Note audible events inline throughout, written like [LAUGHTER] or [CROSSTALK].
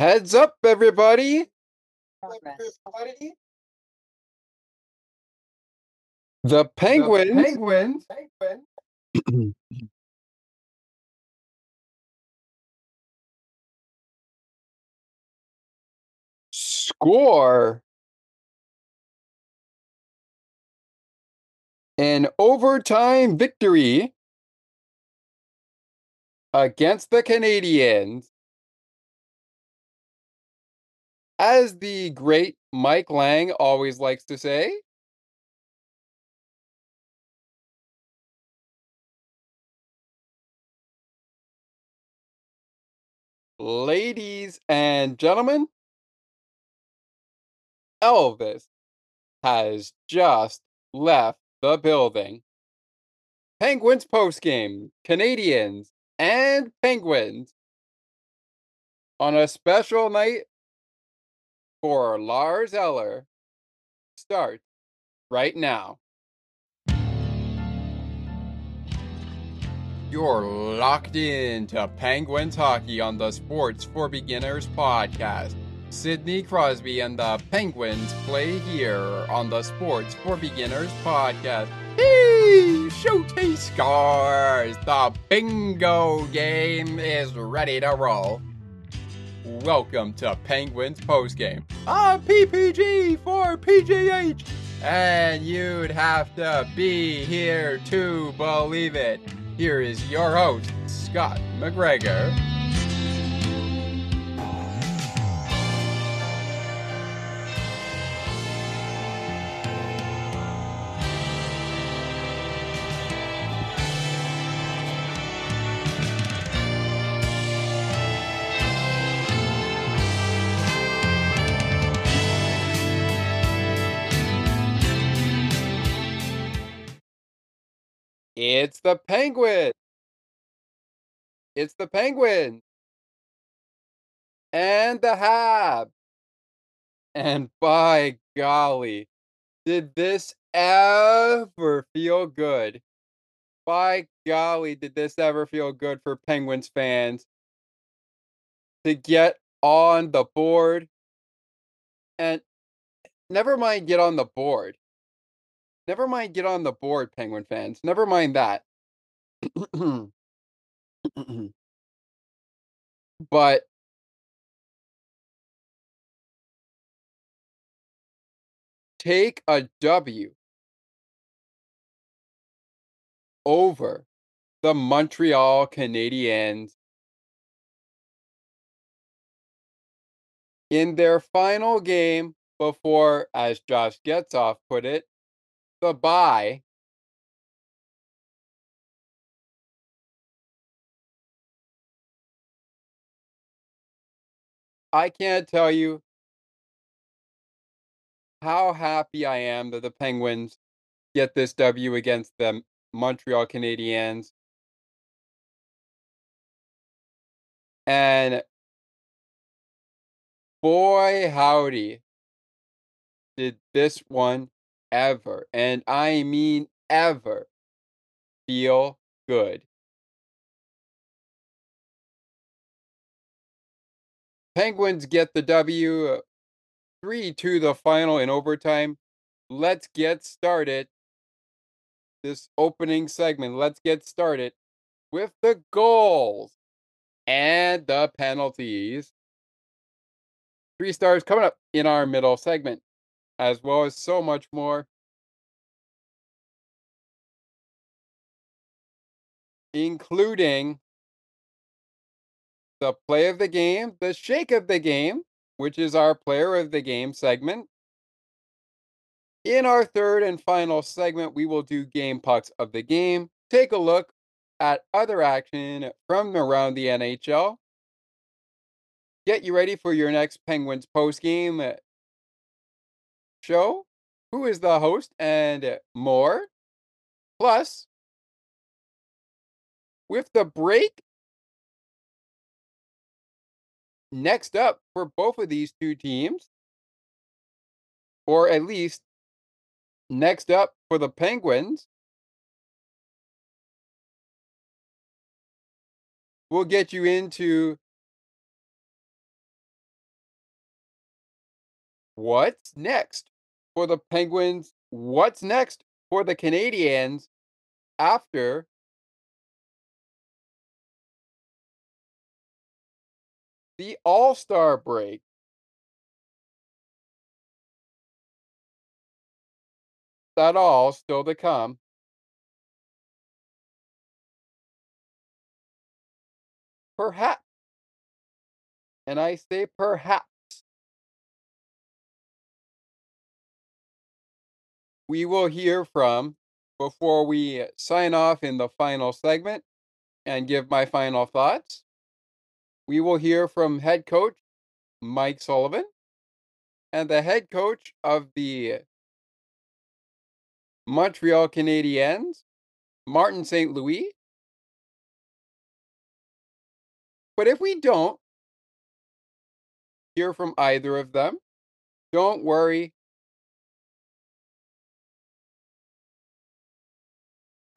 Heads up, everybody. Progress. The Penguins. Penguins. score an overtime victory against the Canadiens. As the great Mike Lange always likes to say, ladies and gentlemen, Elvis has just left the building. Penguins postgame, Canadiens and Penguins on a special night for Lars Eller starts right now. You're locked in to Penguins hockey on the Sports for Beginners podcast. Sidney Crosby and the Penguins play here on the Sports for Beginners podcast. Hey, Shooty scores! The bingo game is ready to roll. Welcome to Penguins postgame. A PPG for PGH. And you'd have to be here to believe it. Here is your host, Scott McGregor. It's the Penguin. It's the Penguin. And the Hab. And by golly, did this ever feel good? By golly, did this ever feel good for Penguins fans to get on the board? And never mind get on the board. Never mind get on the board, Penguin fans. Never mind that. [CLEARS THROAT] but take a W over the Montreal Canadiens in their final game before, as Josh Getzoff put it, the bye I can't tell you how happy I am that the Penguins get this W against the Montreal Canadiens. And boy, howdy, did this one ever, and I mean ever, feel good. Penguins get the W uh, 3 to the final in overtime. Let's get started. This opening segment, let's get started with the goals and the penalties. Three stars coming up in our middle segment as well as so much more. Including the play of the game, the shake of the game, which is our player of the game segment. In our third and final segment, we will do game pucks of the game, take a look at other action from around the NHL, get you ready for your next Penguins post game show, who is the host, and more. Plus, with the break next up for both of these two teams, or at least next up for the Penguins, we'll get you into What's next for the Penguins? What's next for the Canadiens after the All Star break? That all still to come. Perhaps, and I say perhaps, we will hear from before we sign off in the final segment and give my final thoughts. We will hear from head coach Mike Sullivan and the head coach of the Montreal Canadiens, Martin St. Louis. But if we don't hear from either of them, don't worry.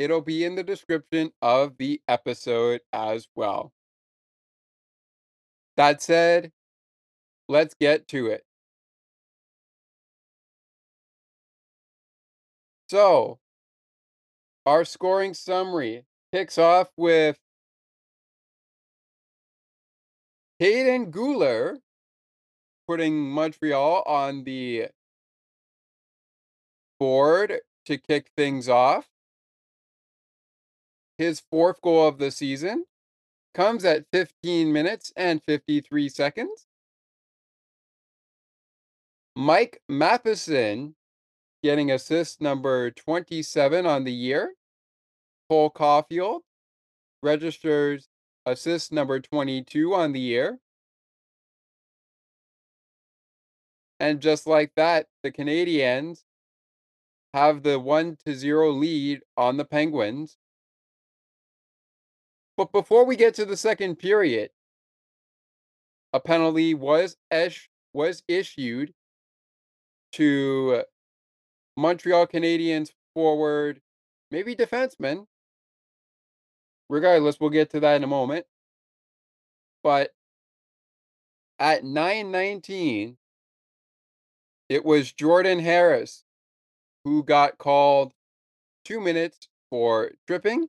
It'll be in the description of the episode as well. That said, let's get to it. So, our scoring summary kicks off with Kaiden Guhle putting Montreal on the board to kick things off. His fourth goal of the season comes at 15 minutes and 53 seconds. Mike Matheson getting assist number 27 on the year. Cole Caufield registers assist number 22 on the year. And just like that, the Canadiens have the 1 to 0 lead on the Penguins. But before we get to the second period, a penalty was esh- was issued to Montreal Canadiens forward, maybe defenseman. Regardless, we'll get to that in a moment. But at 919, it was Jordan Harris who got called two minutes for tripping.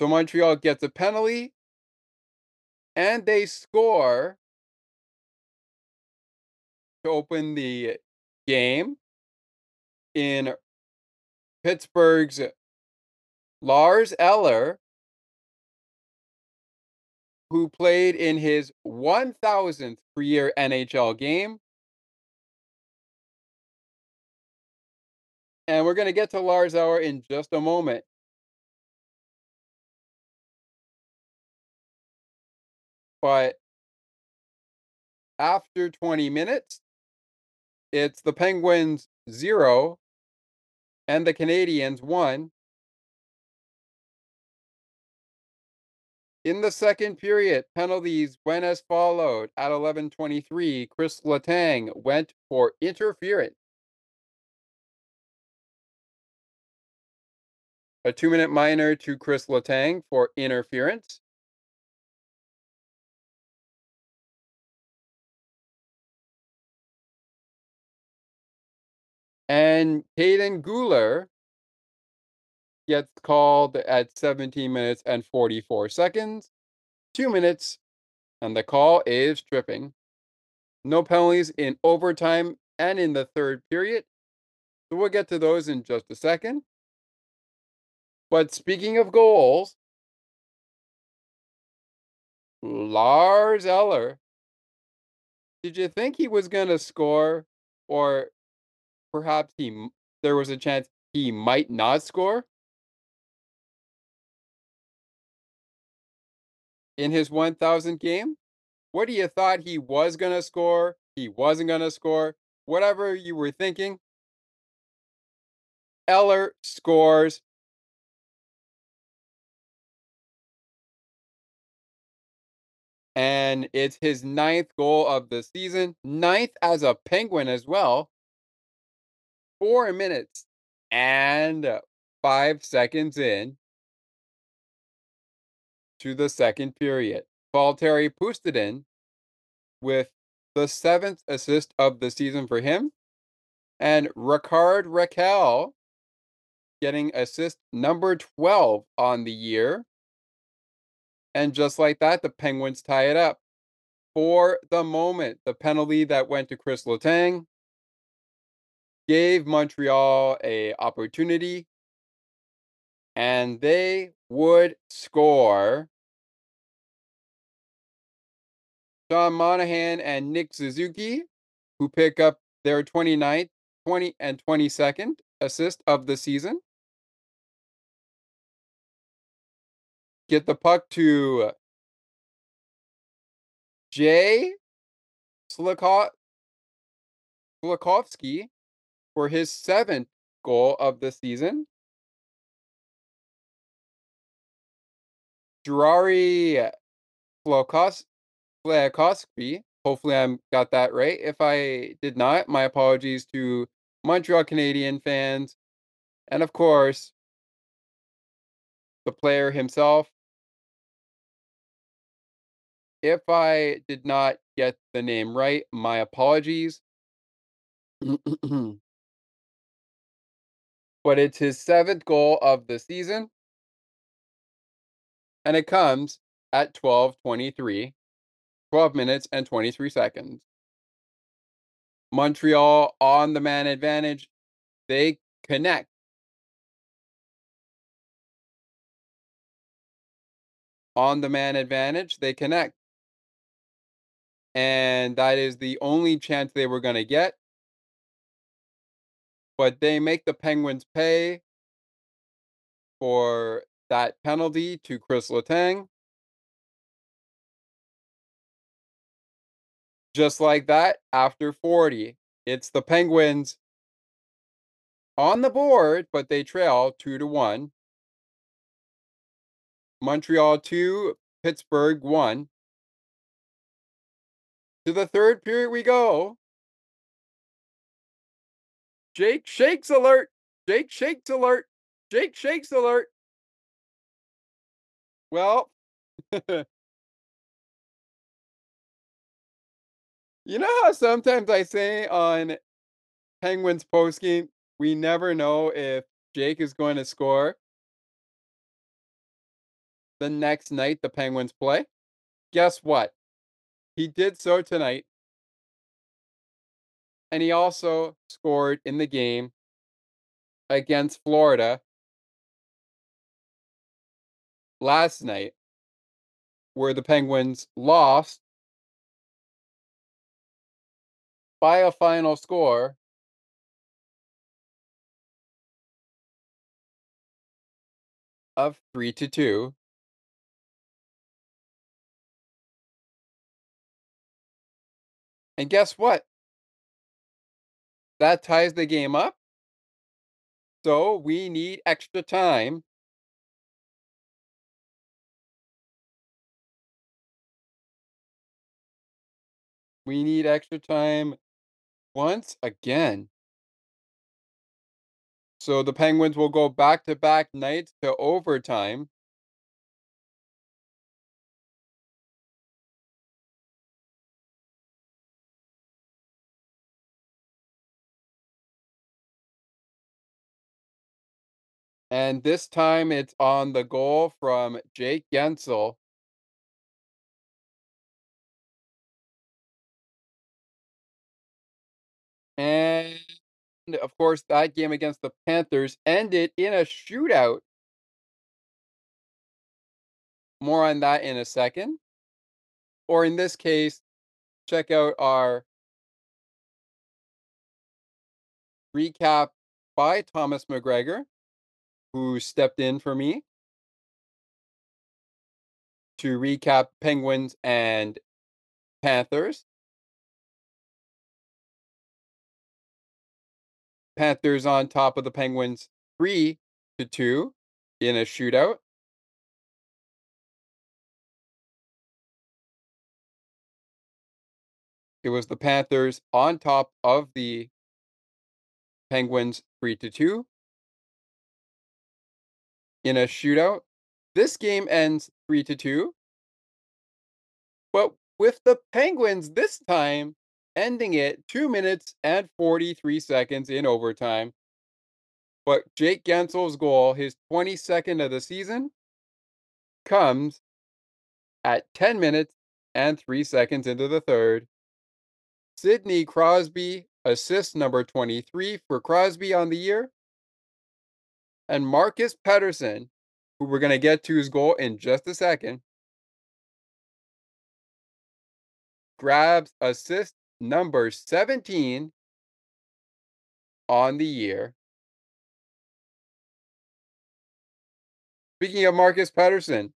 So Montreal gets a penalty and they score to open the game in Pittsburgh's Lars Eller, who played in his 1000th career NHL game. And we're going to get to Lars Eller in just a moment. But after 20 minutes, it's the Penguins zero and the Canadiens one. In the second period, penalties went as followed. At 11:23, Chris Letang went for interference. A two-minute minor to Chris Letang for interference. And Kaiden Guhle gets called at 17 minutes and 44 seconds. Two minutes, and the call is tripping. No penalties in overtime and in the third period. So we'll get to those in just a second. But speaking of goals, Lars Eller, did you think he was going to score or perhaps he there was a chance he might not score in his 1000 game? What do you thought he was going to score? He wasn't going to score. Whatever you were thinking. Eller scores. And it's his ninth goal of the season, ninth as a Penguin as well four minutes and uh, five seconds in to the second period. Valtteri Puustinen with the seventh assist of the season for him. And Rickard Rakell getting assist number 12 on the year. And just like that, the Penguins tie it up. For the moment, the penalty that went to Chris Letang gave Montreal a opportunity and they would score. Sean Monahan and Nick Suzuki, who pick up their 29th, 20, and 22nd assist of the season. Get the puck to Jay Slikovsky for his seventh goal of the season. Jurari Flakowski. Hopefully, I got that right. If I did not, my apologies to Montreal Canadian fans. And of course, the player himself, if I did not get the name right, my apologies. [CLEARS THROAT] [CLEARS THROAT] but it's his seventh goal of the season. And it comes at 12:23, 12 minutes and 23 seconds. Montreal on the man advantage. They connect. On the man advantage, they connect and that is the only chance they were going to get. But they make the Penguins pay for that penalty to Chris Letang. Just like that, after 40, it's the Penguins on the board, but they trail 2 to 1. Montreal 2, Pittsburgh 1. To the third period we go. Jake Shakes alert. Jake Shakes alert. Jake Shakes alert. Well, [LAUGHS] you know how sometimes I say on Penguins postgame, we never know if Jake is going to score the next night the Penguins play? Guess what? He did so tonight. And he also scored in the game against Florida last night, where the Penguins lost by a final score of 3 to 2. And guess what? That ties the game up. So we need extra time. We need extra time once again. So the Penguins will go back to back nights to overtime. And this time it's on the goal from Jake Guentzel. And of course, that game against the Panthers ended in a shootout. More on that in a second. Or in this case, check out our recap by Thomas McGregor who stepped in for me to recap Penguins and Panthers. Panthers on top of the Penguins 3 to 2 in a shootout. It was the Panthers on top of the Penguins 3 to 2 in a shootout. This game ends 3 to 2. But with the Penguins this time ending it 2 minutes and 43 seconds in overtime. But Jake Guentzel's goal, his 22nd of the season, comes at 10 minutes and 3 seconds into the third. Sidney Crosby, assists number 23 for Crosby on the year. And Marcus Pettersson, who we're going to get to his goal in just a second, grabs assist number 17 on the year. Speaking of Marcus Pettersson,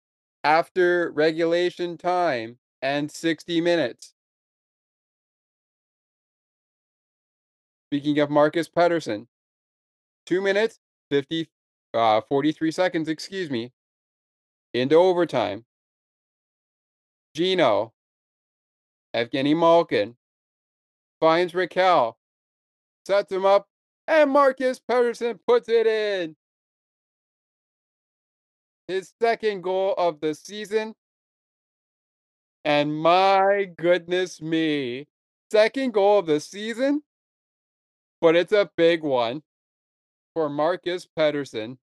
after regulation time and 60 minutes. Speaking of Marcus Pettersson, 2 minutes, 50, uh, 43 seconds, excuse me, into overtime. Gino, Evgeny Malkin, finds Rakell, sets him up, and Marcus Pettersson puts it in. His second goal of the season. And my goodness me, second goal of the season, but it's a big one for Marcus Pettersson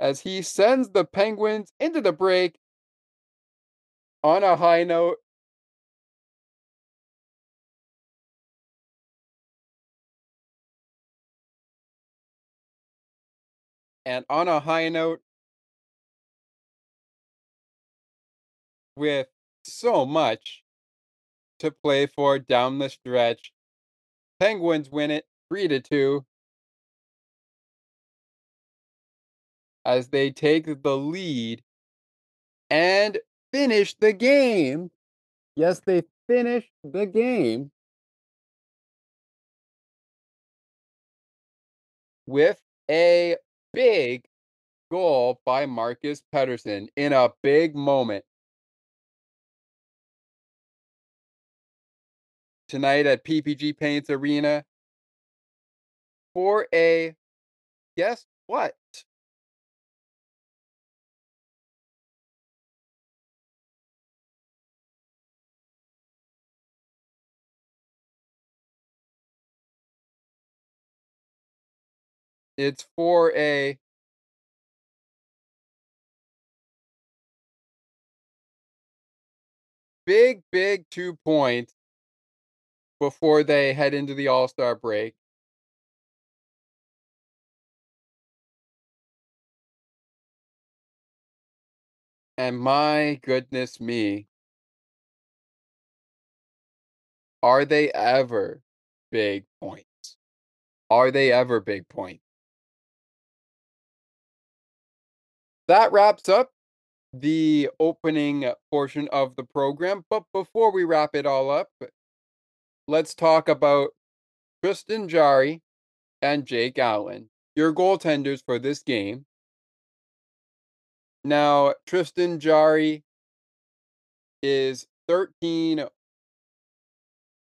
As he sends the Penguins into the break on a high note. And on a high note, with so much to play for down the stretch, Penguins win it 3 to 2 as they take the lead and finish the game. Yes, they finish the game with a big goal by Marcus Pettersson in a big moment. Tonight at PPG Paints Arena for a guess what? It's for a big, big 2 points before they head into the All-Star break. And my goodness me. Are they ever big points? Are they ever big points? That wraps up the opening portion of the program. But before we wrap it all up, let's talk about Tristan Jarry and Jake Allen, your goaltenders for this game. Now, Tristan Jarry is 13,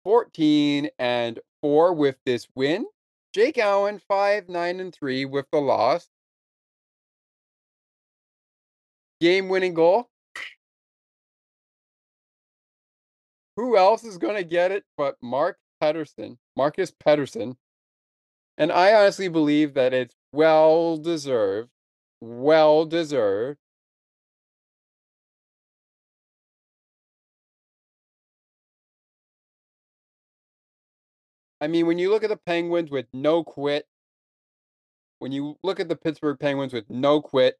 14, and 4 with this win. Jake Allen, 5, 9, and 3 with the loss game winning goal. Who else is going to get it but Mark Pettersson, Marcus Pettersson? And I honestly believe that it's well deserved. Well deserved. I mean, when you look at the Penguins with no quit, when you look at the Pittsburgh Penguins with no quit,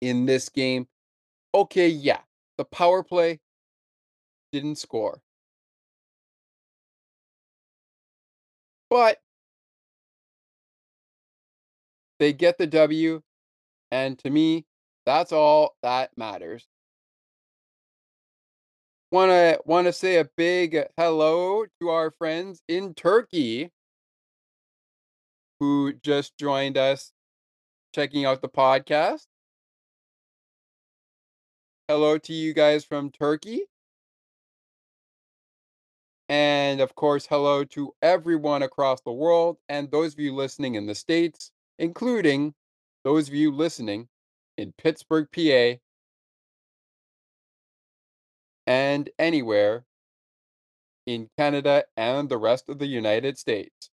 in this game. Okay, yeah, the power play didn't score. But they get the W, and to me, that's all that matters. Want to want to say a big hello to our friends in Turkey who just joined us checking out the podcast. Hello to you guys from Turkey. And of course, hello to everyone across the world and those of you listening in the States, including those of you listening in Pittsburgh, PA, and anywhere in Canada and the rest of the United States.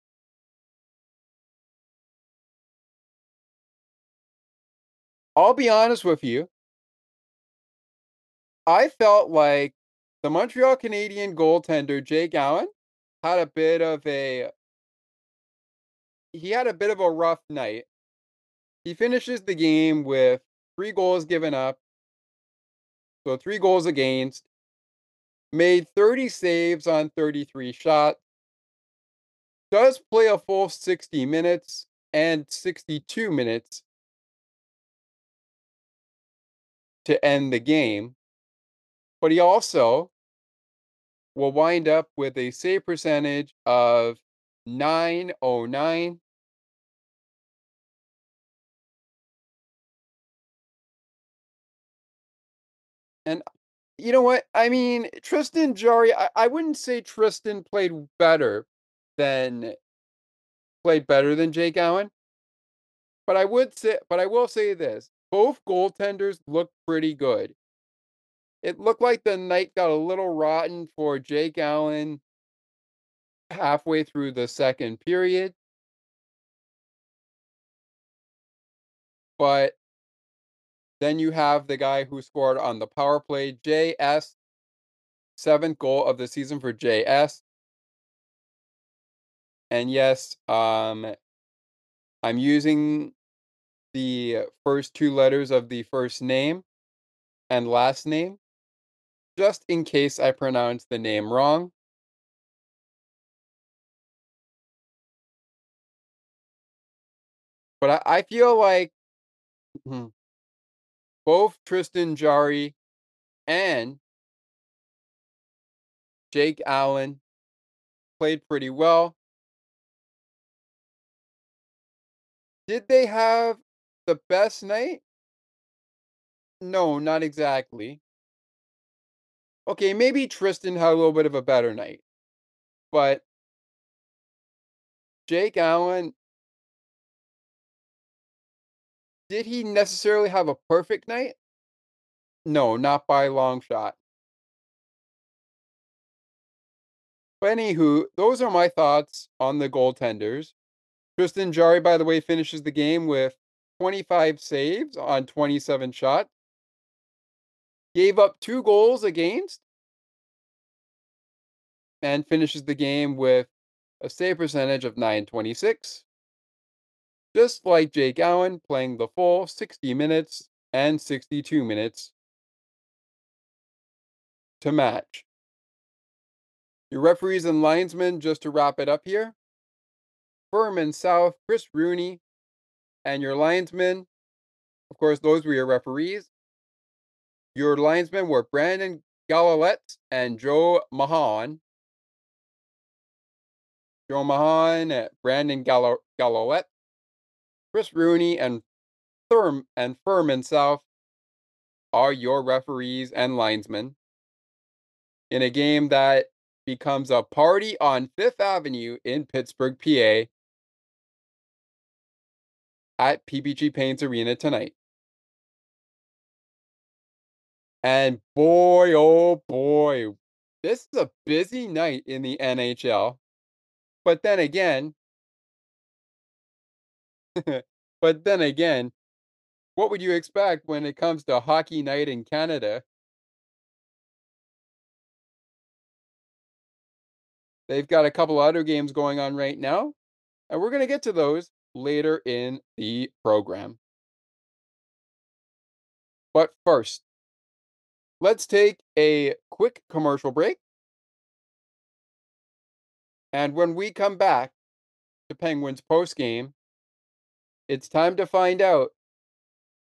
I'll be honest with you. I felt like the Montreal Canadian goaltender, Jake Allen, had a bit of a he had a bit of a rough night. He finishes the game with 3 goals given up. So 3 goals against. Made 30 saves on 33 shots. Does play a full 60 minutes and 62 minutes to end the game. But he also will wind up with a save percentage of 909. And you know what? I mean, Tristan Jarry, I, I wouldn't say Tristan played better than played better than Jake Allen. But I would say but I will say this. Both goaltenders look pretty good. It looked like the night got a little rotten for Jake Allen halfway through the second period. But then you have the guy who scored on the power play, JS. Seventh goal of the season for JS. And yes, um, I'm using the first two letters of the first name and last name just in case I pronounce the name wrong. But I, I feel like mhm, both Tristan Jarry and Jake Allen played pretty well. Did they have the best night? No, not exactly. Okay, maybe Tristan had a little bit of a better night. But Jake Allen did he necessarily have a perfect night? No, not by a long shot. But anywho, those are my thoughts on the goaltenders. Tristan Jarry, by the way, finishes the game with 25 saves on 27 shots. Gave up two goals against. And finishes the game with a save percentage of 926. Just like Jake Allen playing the full 60 minutes and 62 minutes to match. Your referees and linesmen, just to wrap it up here. Furman South, Chris Rooney, and your linesmen. Of course, those were your referees. Your linesmen were Brandon Gallowet and Joe Mahon. Joe Mahon, and Brandon Gallowet, Chris Rooney, and Thurm and Furman South are your referees and linesmen in a game that becomes a party on Fifth Avenue in Pittsburgh, PA at PPG Paints Arena tonight. And boy, oh boy, this is a busy night in the NHL. But then again, [LAUGHS] but then again, what would you expect when it comes to hockey night in Canada? They've got a couple other games going on right now, and we're going to get to those later in the program. But first, let's take a quick commercial break. And when we come back to Penguins post game, it's time to find out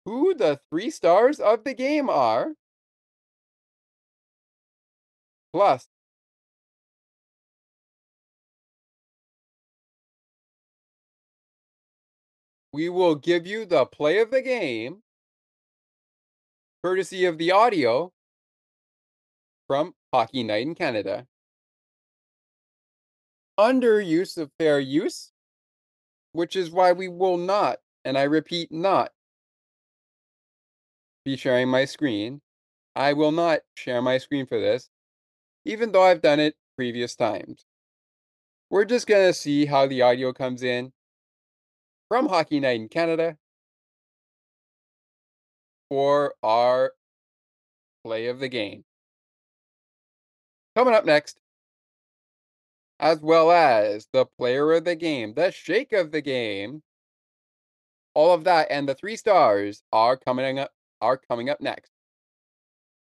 who the three stars of the game are. Plus, we will give you the play of the game, courtesy of the audio from Hockey Night in Canada. Under use of fair use, which is why we will not, and I repeat, not be sharing my screen I will not share my screen for this, even though I've done it previous times. We're just going to see how the audio comes in from Hockey Night in Canada for our play of the game. Coming up next, as well as the player of the game, the shake of the game. All of that and the three stars are coming up are coming up next.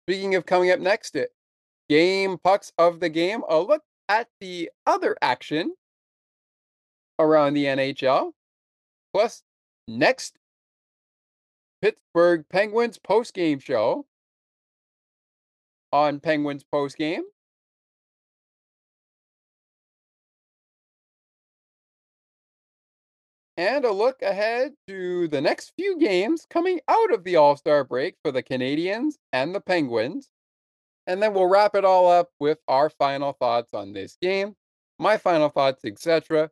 Speaking of coming up next, it game pucks of the game, a look at the other action around the NHL. Plus, next Pittsburgh Penguins post game show on Penguins post game. And a look ahead to the next few games coming out of the All Star break for the Canadiens and the Penguins. And then we'll wrap it all up with our final thoughts on this game, my final thoughts, etc.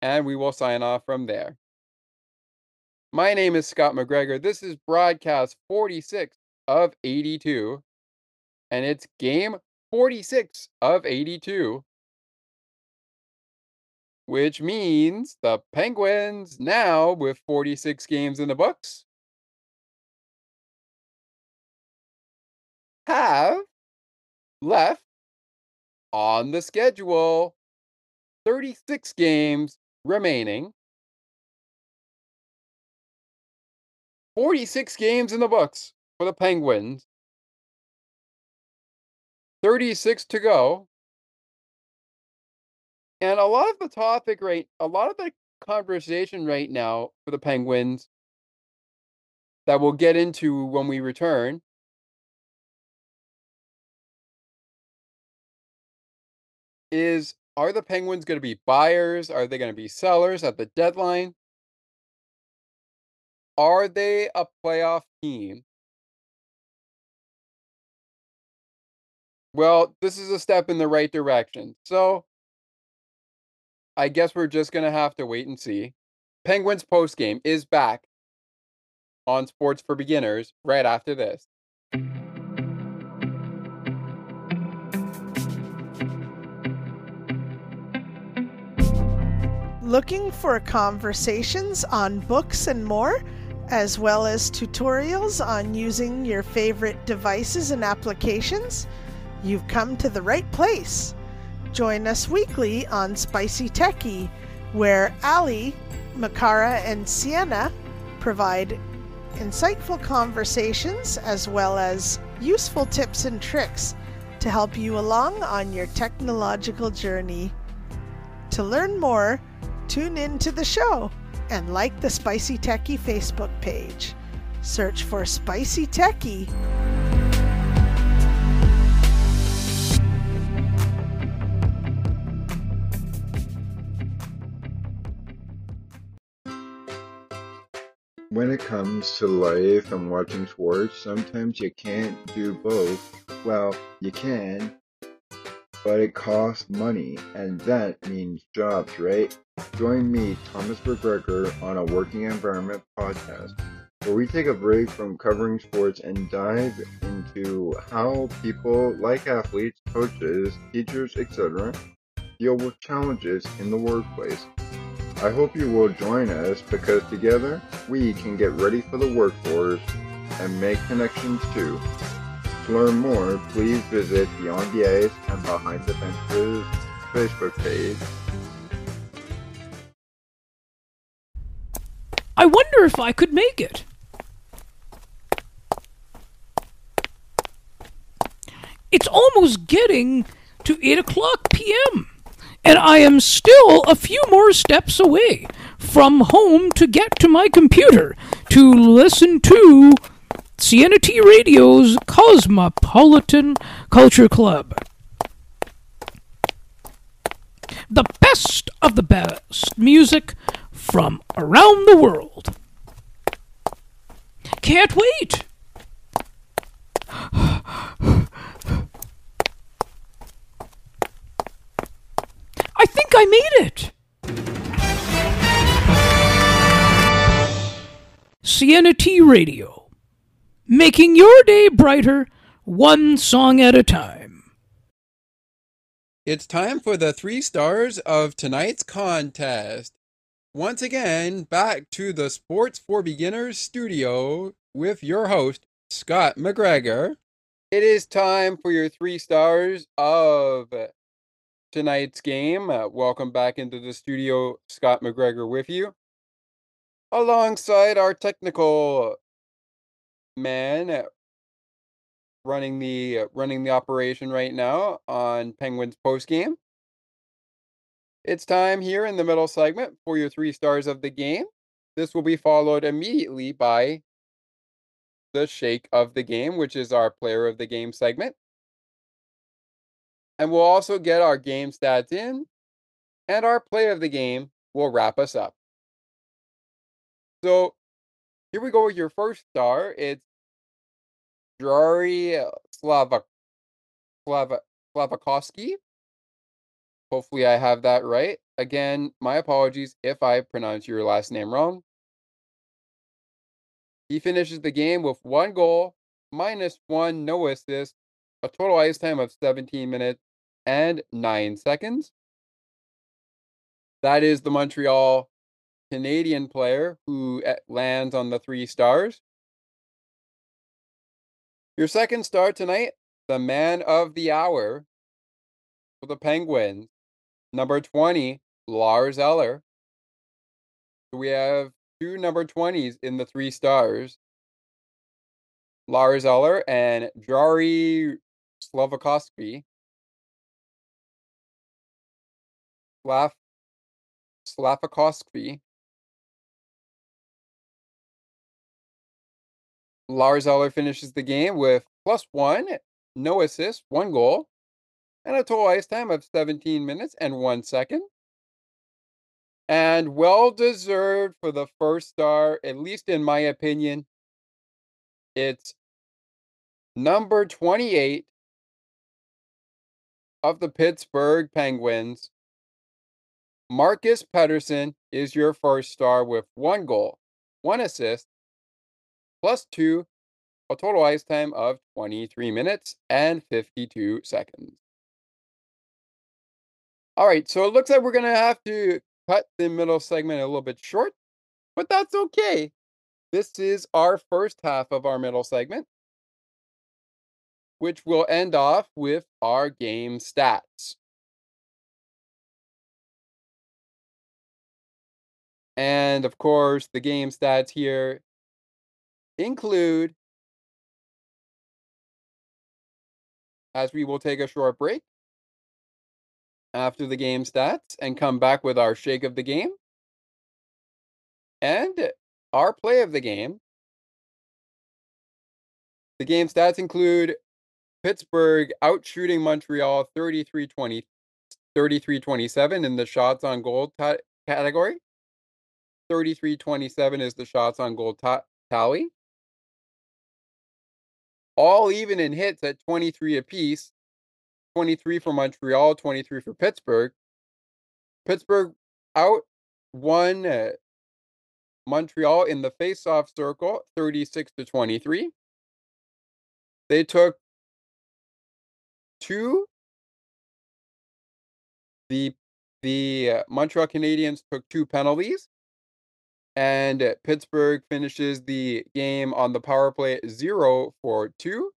And we will sign off from there. My name is Scott McGregor. This is broadcast 46 of 82, and it's game 46 of 82 which means the Penguins now with 46 games in the books have left on the schedule 36 games remaining. 46 games in the books for the Penguins. 36 to go. And a lot of the topic right a lot of the conversation right now for the Penguins that we'll get into when we return is are the Penguins going to be buyers? Are they going to be sellers at the deadline? Are they a playoff team? Well, this is a step in the right direction. So, I guess we're just gonna have to wait and see. Penguins post game is back on Sports for Beginners right after this. Looking for conversations on books and more, as well as tutorials on using your favorite devices and applications? You've come to the right place. Join us weekly on Spicy Techie, where Ali, Makara, and Sienna provide insightful conversations as well as useful tips and tricks to help you along on your technological journey. To learn more, tune in to the show and like the Spicy Techie Facebook page. Search for Spicy Techie. When it comes to life and watching sports, sometimes you can't do both. Well, you can, but it costs money, and that means jobs, right? Join me, Thomas McGregor, on a Working Environment podcast, where we take a break from covering sports and dive into how people like athletes, coaches, teachers, etc., deal with challenges in the workplace. I hope you will join us because together we can get ready for the workforce and make connections too. To learn more, please visit Beyond the Ice and Behind the Fences Facebook page. I wonder if I could make it. It's almost getting to 8 o'clock p.m and I am still a few more steps away from home to get to my computer to listen to CNT Radio's Cosmopolitan Culture Club. The best of the best music from around the world. Can't wait! I think I made it! Sienna T Radio. Making your day brighter one song at a time. It's time for the three stars of tonight's contest. Once again, back to the Sports for Beginners studio with your host, Scott McGregor. It is time for your three stars of tonight's game. Uh, welcome back into the studio, Scott McGregor with you. Alongside our technical man uh, running the uh, running the operation right now on Penguins post game. It's time here in the middle segment for your three stars of the game. This will be followed immediately by the shake of the game, which is our player of the game segment. And we'll also get our game stats in, and our play of the game will wrap us up. So here we go with your first star. It's Jari Slava, Slava, Slavakovsky. Hopefully, I have that right. Again, my apologies if I pronounce your last name wrong. He finishes the game with one goal, minus one, no assist, a total ice time of 17 minutes and nine seconds. That is the Montreal Canadian player who eh, lands on the three stars. Your second star tonight, the man of the hour for the Penguins, number 20, Lars Eller. We have two number 20s in the three stars. Lars Eller and Jari Slavakovsky. Slav Slavakovsky Lars Eller finishes the game with plus one, no assists, one goal, and a total ice time of 17 minutes and one second. And well deserved for the first star, at least in my opinion. It's number 28 of the Pittsburgh Penguins. Marcus Pettersson is your first star with one goal, one assist, plus two, a total ice time of 23 minutes and 52 seconds. All right, so it looks like we're going to have to cut the middle segment a little bit short, but that's okay. This is our first half of our middle segment, which will end off with our game stats. And of course, the game stats here include as we will take a short break after the game stats and come back with our shake of the game and our play of the game. The game stats include Pittsburgh outshooting Montreal 33 20, 33 27 in the shots on goal t- category. 33 27 is the shots on goal t- tally all even in hits at 23 apiece 23 for Montreal, 23 for Pittsburgh. Pittsburgh out won uh, Montreal in the face-off circle 36 to 23. They took two the the uh, Montreal Canadiens took two penalties and Pittsburgh finishes the game on the power play 0 for 2.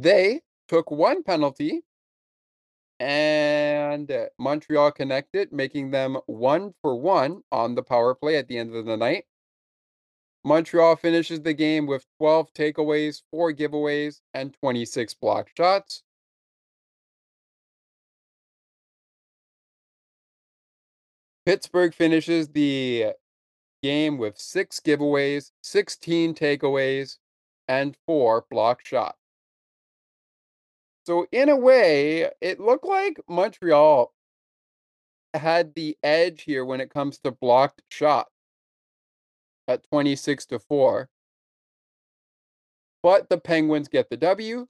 They took one penalty and Montreal connected, making them one for one on the power play at the end of the night. Montreal finishes the game with 12 takeaways, 4 giveaways, and 26 blocked shots. Pittsburgh finishes the game with six giveaways, 16 takeaways, and four block shots. So, in a way, it looked like Montreal had the edge here when it comes to blocked shots at 26 to 4. But the Penguins get the W.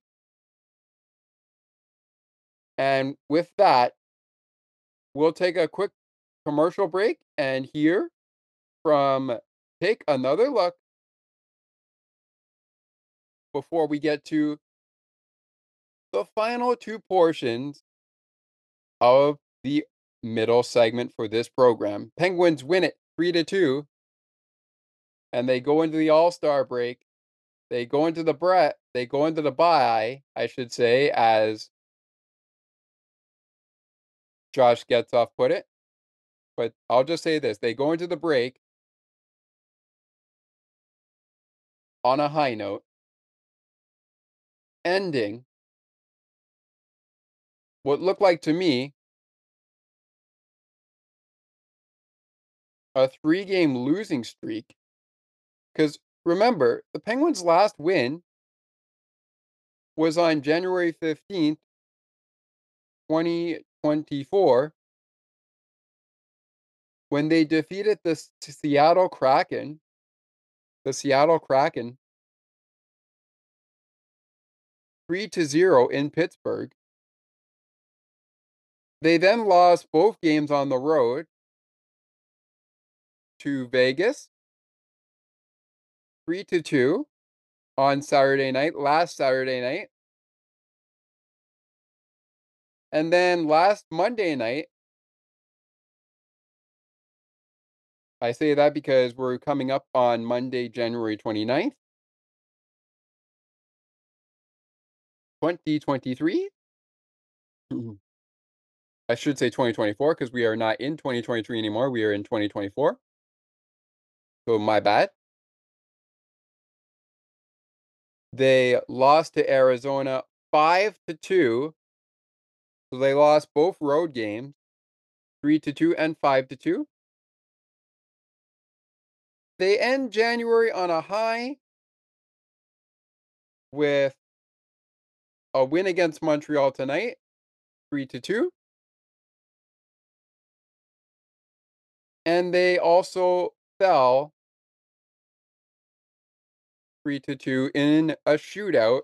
And with that, we'll take a quick commercial break and hear from Take Another Look before we get to the final two portions of the middle segment for this program. Penguins win it 3 to 2 and they go into the All-Star break. They go into the Brett, they go into the bye, I should say, as Josh Getzoff put it. But I'll just say this, they go into the break on a high note, ending what looked like to me a three game losing streak. Because remember, the Penguins' last win was on January 15th, 2024, when they defeated the Seattle Kraken. The Seattle Kraken 3 to 0 in Pittsburgh. They then lost both games on the road to Vegas 3 to 2 on Saturday night, last Saturday night. And then last Monday night, I say that because we're coming up on Monday, January 29th, 2023. [CLEARS THROAT] I should say 2024 because we are not in 2023 anymore. We are in 2024. So my bad. They lost to Arizona 5 to 2. So they lost both road games 3 to 2 and 5 to 2. They end January on a high with a win against Montreal tonight 3 to 2. And they also fell 3 to 2 in a shootout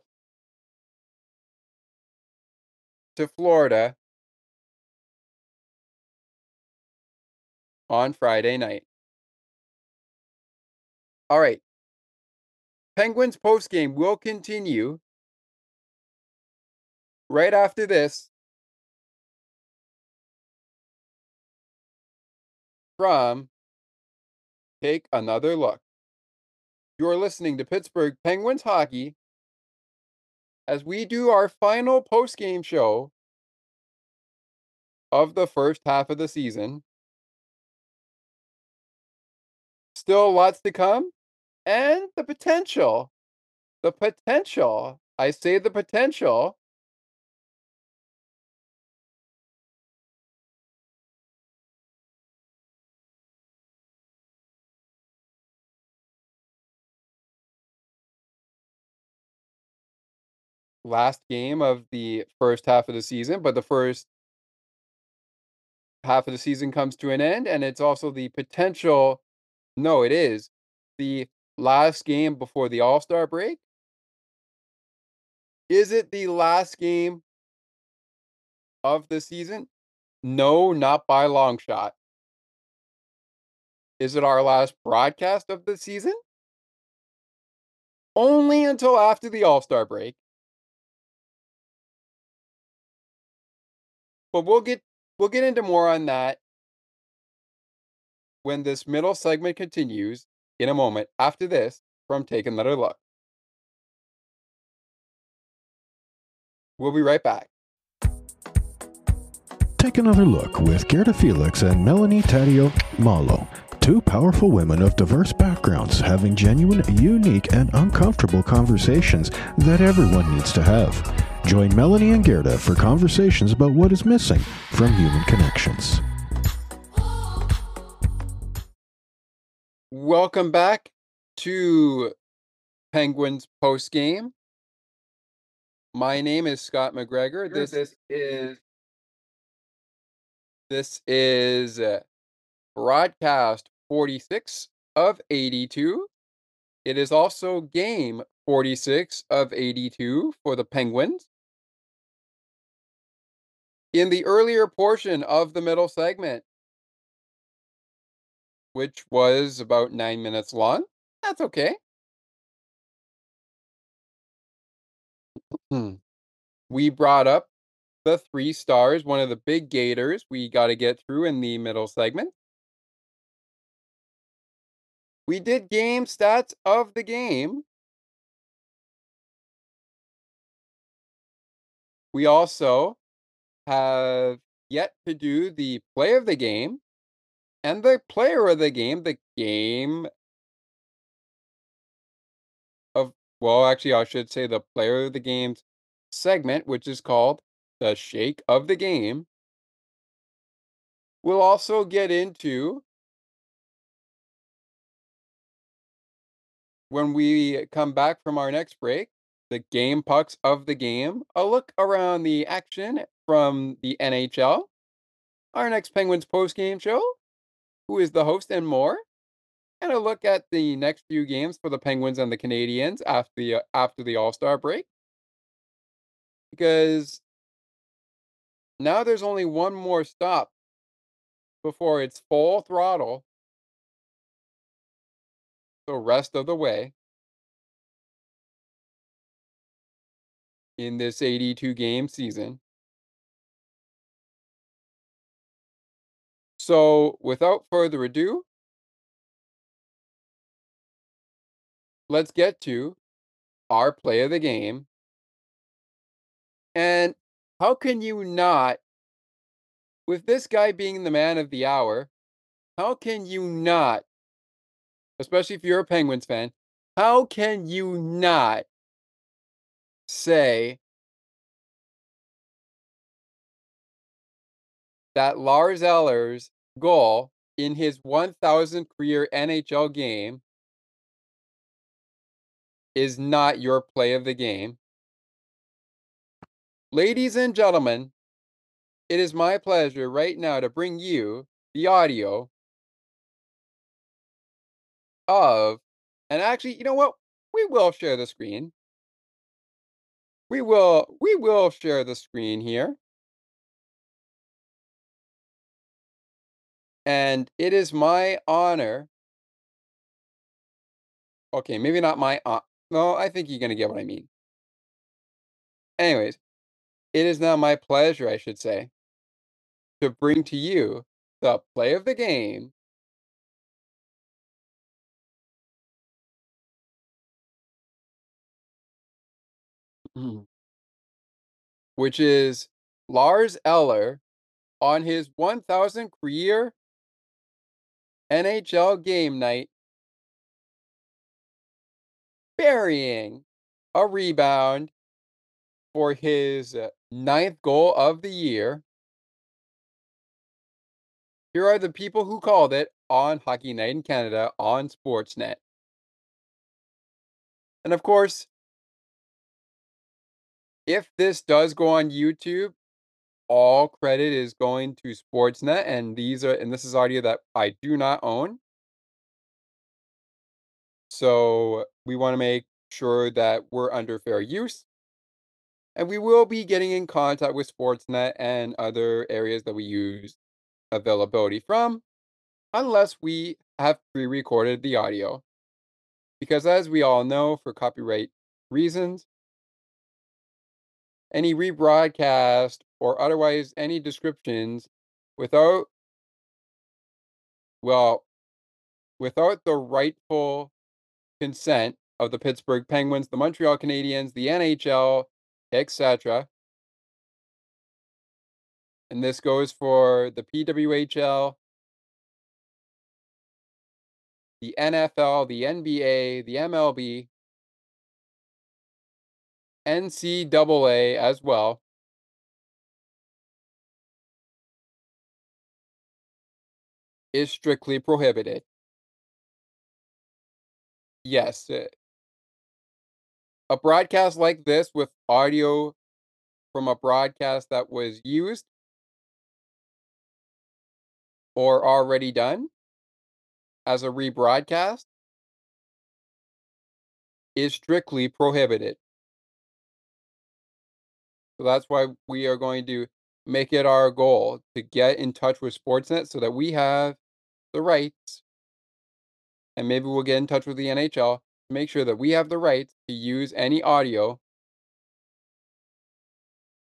to Florida on Friday night. All right. Penguins postgame will continue right after this from Take Another Look. You're listening to Pittsburgh Penguins hockey as we do our final post-game show of the first half of the season. Still lots to come and the potential the potential I say the potential last game of the first half of the season, but the first half of the season comes to an end, and it's also the potential. No, it is the last game before the All Star break. Is it the last game of the season? No, not by long shot. Is it our last broadcast of the season? Only until after the All Star break. But we'll get we'll get into more on that when this middle segment continues in a moment after this from Take Another Look. We'll be right back. Take another look with Gerda Felix and Melanie Taddeo Malo, two powerful women of diverse backgrounds having genuine, unique, and uncomfortable conversations that everyone needs to have. Join Melanie and Gerda for conversations about what is missing from human connections. Welcome back to Penguins post game. My name is Scott McGregor. This, this is this is uh, broadcast 46 of 82. It is also game 46 of 82 for the Penguins. In the earlier portion of the middle segment, which was about nine minutes long, that's okay. Hmm. We brought up the three stars, one of the big gators we got to get through in the middle segment. We did game stats of the game. We also have yet to do the play of the game and the player of the game, the game of, well, actually, I should say the player of the game's segment, which is called the shake of the game. We'll also get into when we come back from our next break, the game pucks of the game, a look around the action from the NHL, our next Penguins post-game show, who is the host and more, and a look at the next few games for the Penguins and the Canadiens after the uh, after the All-Star break. Because now there's only one more stop before it's full throttle the rest of the way in this 82 game season. So, without further ado, let's get to our play of the game. And how can you not, with this guy being the man of the hour, how can you not, especially if you're a Penguins fan, how can you not say that Lars Eller's goal in his 1000th career NHL game is not your play of the game. Ladies and gentlemen, it is my pleasure right now to bring you the audio of, and actually, you know what? We will share the screen. We will, we will share the screen here. And it is my honor. Okay, maybe not my uh, no, I think you're gonna get what I mean. Anyways, it is now my pleasure, I should say, to bring to you the play of the game. [CLEARS THROAT] Which is Lars Eller on his 1000th career NHL game night, burying a rebound for his uh, ninth goal of the year. Here are the people who called it on Hockey Night in Canada on Sportsnet. And of course, if this does go on YouTube, all credit is going to Sportsnet, and these are and this is audio that I do not own. So we want to make sure that we're under fair use. And we will be getting in contact with Sportsnet and other areas that we use availability from, unless we have pre recorded the audio. Because as we all know, for copyright reasons, any rebroadcast or otherwise any descriptions without, well, without the rightful consent of the Pittsburgh Penguins, the Montreal Canadiens, the NHL, etc. And this goes for the PWHL, the NFL, the NBA, the MLB, NCAA as well. Is strictly prohibited. Yes. Uh a broadcast like this with audio from a broadcast that was used or already done as a rebroadcast is strictly prohibited. So that's why we are going to make it our goal to get in touch with Sportsnet so that we have the rights. And maybe we'll get in touch with the NHL to make sure that we have the rights to use any audio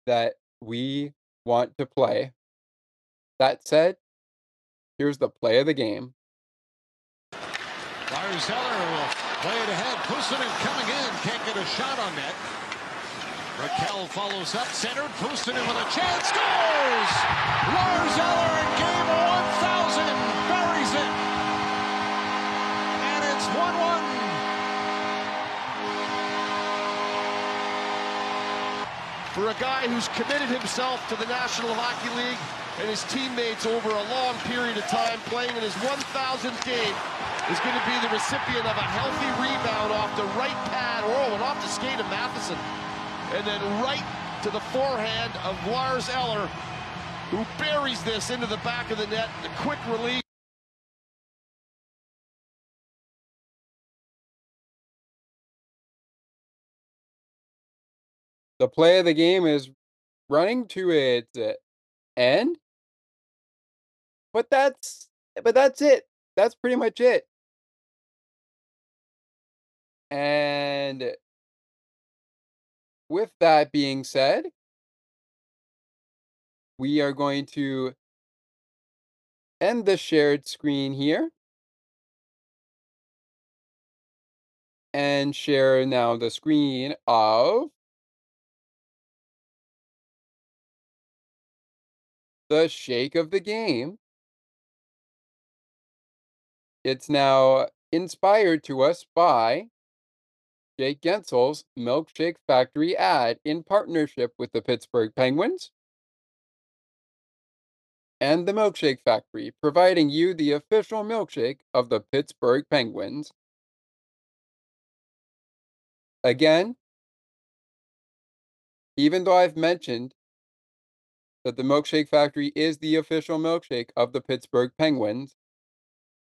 that we want to play. That said, here's the play of the game. Lars Eller will play it ahead. Puustinen coming in. Can't get a shot on net. Rakell follows up. Centered. Puustinen with a chance. Scores! Lars Eller in And it's 1-1. For a guy who's committed himself to the National Hockey League and his teammates over a long period of time, playing in his 1000th game, is going to be the recipient of a healthy rebound off the right pad, oh, and off the skate of Matheson, and then right to the forehand of Lars Eller, who buries this into the back of the net. The quick release. The play of the game is running to its uh, end. But that's but that's it. That's pretty much it. And with that being said, we are going to end the shared screen here. And share now the screen of the shake of the game. It's now inspired to us by Jake Guentzel's Milkshake Factory ad in partnership with the Pittsburgh Penguins and the Milkshake Factory, providing you the official milkshake of the Pittsburgh Penguins. Again, even though I've mentioned that the Milkshake Factory is the official milkshake of the Pittsburgh Penguins,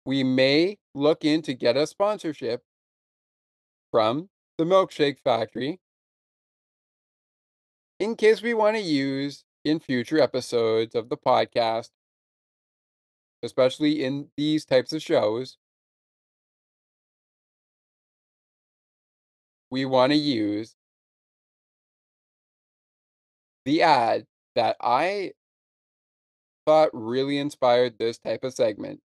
we may look in to get a sponsorship from the Milkshake Factory in case we want to use in future episodes of the podcast, especially in these types of shows. We want to use the ad that I thought really inspired this type of segment.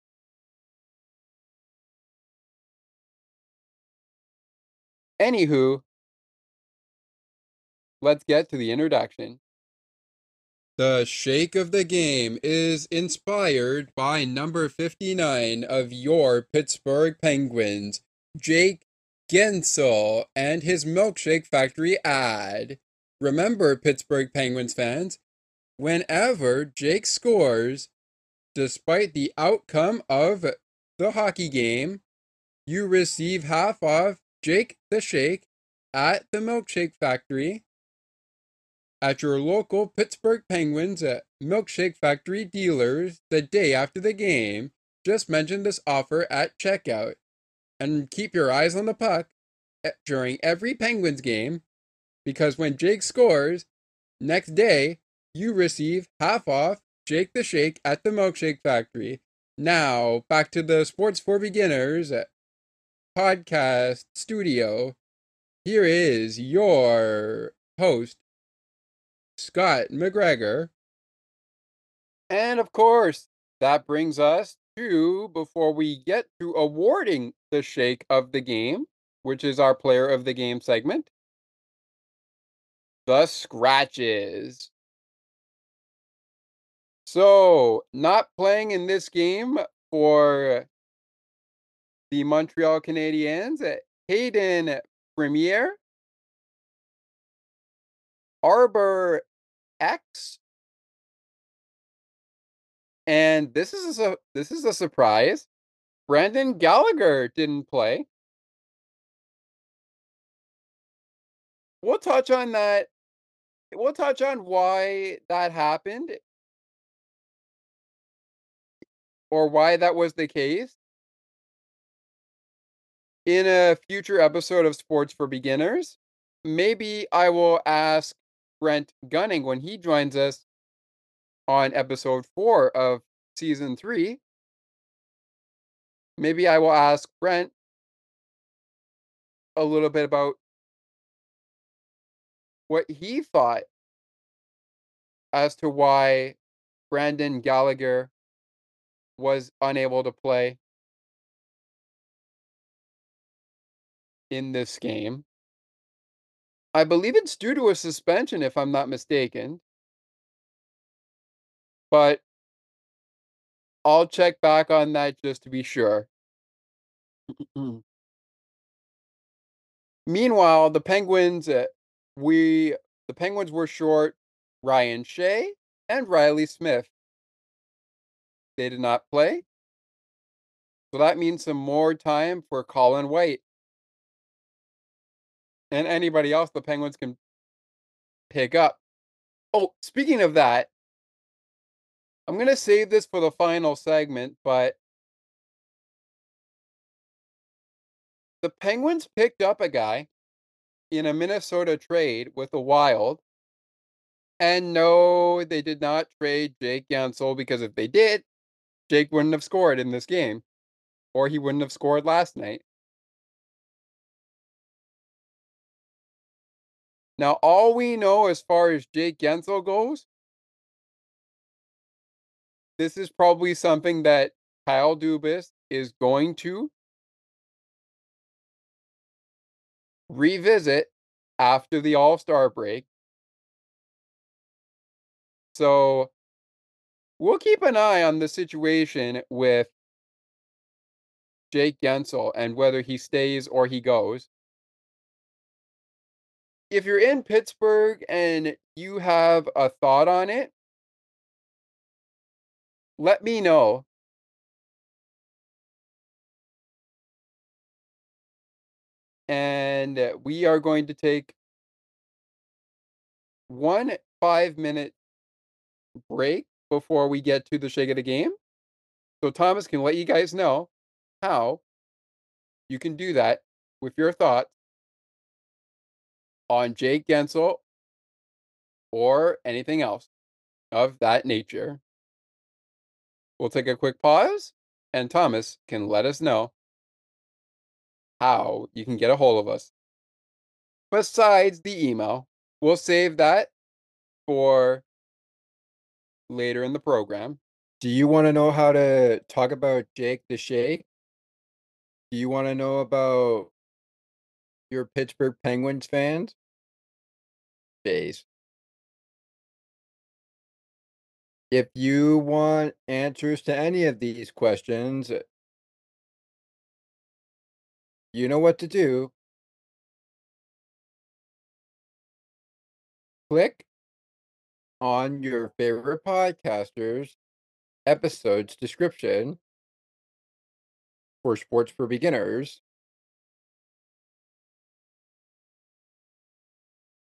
Anywho, let's get to the introduction. The shake of the game is inspired by number 59 of your Pittsburgh Penguins, Jake Guentzel, and his Milkshake Factory ad. Remember, Pittsburgh Penguins fans, whenever Jake scores, despite the outcome of the hockey game, you receive half off Jake the Shake at the Milkshake Factory at your local Pittsburgh Penguins at Milkshake Factory dealers the day after the game. Just mention this offer at checkout and keep your eyes on the puck eh, during every Penguins game because when Jake scores, next day you receive half off Shake the Shake at the Milkshake Factory. Now, back to the Sports for Beginners eh, podcast studio, here is your host, Scott McGregor. And of course, that brings us to, before we get to awarding the shake of the game, which is our player of the game segment, the scratches. So, not playing in this game for the Montreal Canadiens, uh, Hayden Premier, Arbor X, and this is a this is a surprise. Brendan Gallagher didn't play. We'll touch on that. We'll touch on why that happened or why that was the case in a future episode of Sports for Beginners, maybe I will ask Brent Gunning when he joins us on episode four of season three. Maybe I will ask Brent a little bit about what he thought as to why Brendan Gallagher was unable to play in this game. I believe it's due to a suspension, if I'm not mistaken. But I'll check back on that just to be sure. [CLEARS THROAT] Meanwhile, the Penguins, uh, we the Penguins were short Ryan Shea and Reilly Smith. They did not play. So that means some more time for Colin White. And anybody else the Penguins can pick up. Oh, speaking of that, I'm going to save this for the final segment, but the Penguins picked up a guy in a Minnesota trade with the Wild. And no, they did not trade Jake Guentzel because if they did, Jake wouldn't have scored in this game, or he wouldn't have scored last night. Now, all we know as far as Jake Guentzel goes, this is probably something that Kyle Dubas is going to revisit after the All Star break. So we'll keep an eye on the situation with Jake Guentzel and whether he stays or he goes. If you're in Pittsburgh and you have a thought on it, let me know. And we are going to take one five minute break before we get to the shake of the game. So Thomas can let you guys know how you can do that with your thoughts on Jake Guentzel or anything else of that nature. We'll take a quick pause, and Thomas can let us know how you can get a hold of us. Besides the email, we'll save that for later in the program. Do you want to know how to talk about Jake the Shake? Do you want to know about your Pittsburgh Penguins fans? Base. If you want answers to any of these questions, uh you know what to do. Click on your favorite podcaster's episode's description for Sports for Beginners.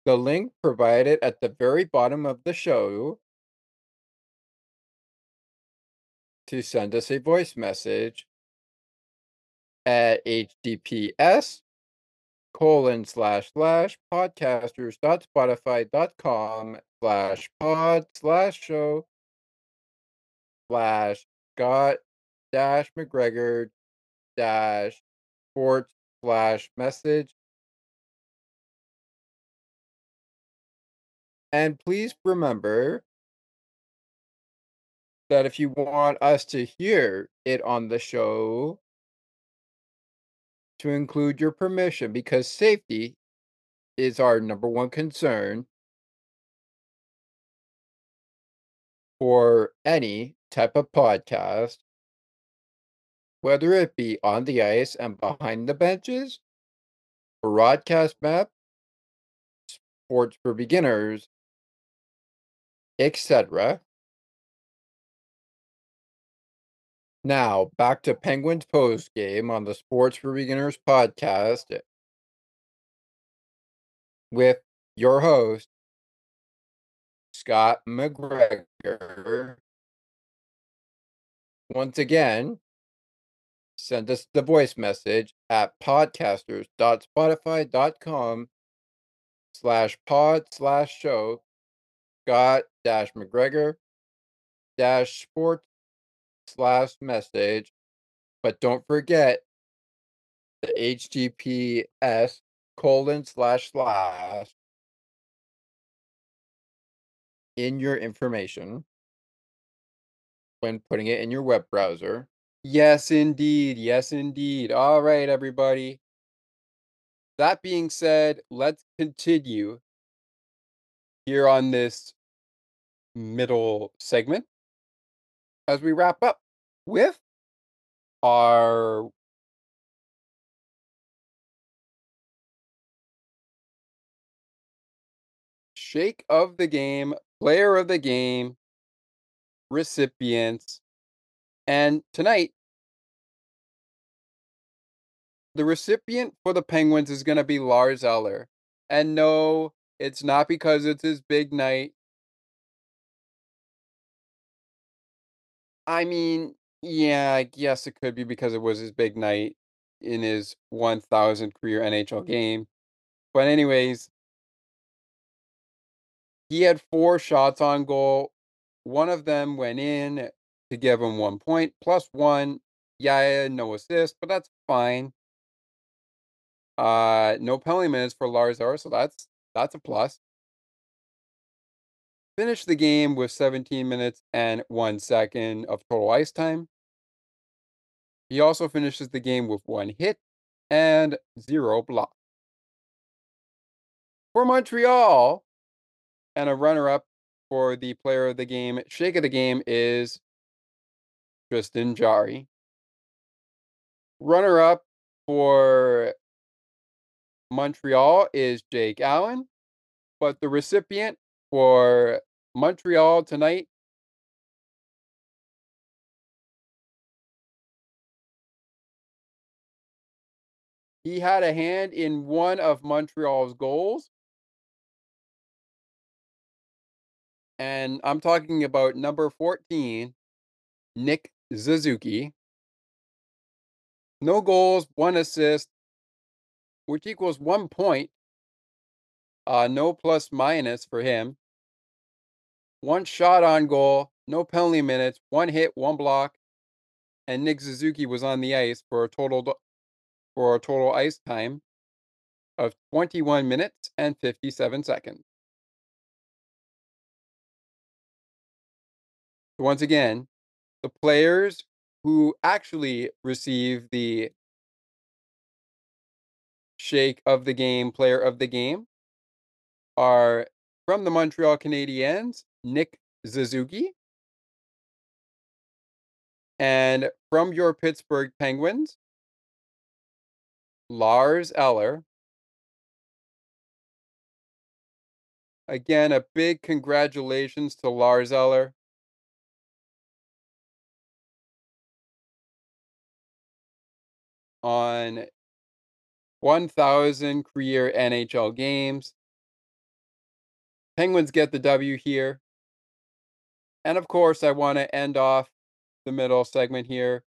The link provided at the very bottom of the show to send us a voice message at https colon slash slash podcasters dot spotify dot com slash pod slash show slash Scott dash McGregor dash sports slash message. And please remember that if you want us to hear it on the show, to include your permission because safety is our number one concern for any type of podcast, whether it be on the ice and behind the benches, broadcast map, sports for beginners, etc. Now, back to Penguins post game on the Sports for Beginners podcast with your host, Scott McGregor. Once again, send us the voice message at podcasters.spotify.com slash pod slash show Scott dash McGregor dash sports slash message, but don't forget the HTTPS colon slash slash in your information when putting it in your web browser. Yes, indeed. Yes, indeed. All right, everybody. That being said, let's continue here on this middle segment as we wrap up with our shake of the game, player of the game, recipients. And tonight, the recipient for the Penguins is going to be Lars Eller. And no, it's not because it's his big night. I mean, yeah, I guess it could be because it was his big night in his 1000th career NHL game. But, anyways, he had four shots on goal. One of them went in to give him one point, plus one. Yeah, no assist, but that's fine. Uh, no penalty minutes for Eller, so that's that's a plus. Finished the game with 17 minutes and one second of total ice time. He also finishes the game with one hit and zero block. For Montreal, and a runner up for the player of the game, shake of the game is Tristan Jarry. Runner up for Montreal is Jake Allen, but the recipient for Montreal tonight He had a hand in one of Montreal's goals. And I'm talking about number 14, Nick Suzuki. No goals, one assist, which equals one point. Uh, no plus minus for him. One shot on goal, no penalty minutes, one hit, one block, and Nick Suzuki was on the ice for a total for a total ice time of 21 minutes and 57 seconds. Once again, the players who actually receive the shake of the game, player of the game, are from the Montreal Canadiens, Nick Suzuki. And from your Pittsburgh Penguins, Lars Eller. Again, a big congratulations to Lars Eller. On 1,000 career NHL games. Penguins get the W here. And of course, I want to end off the middle segment here,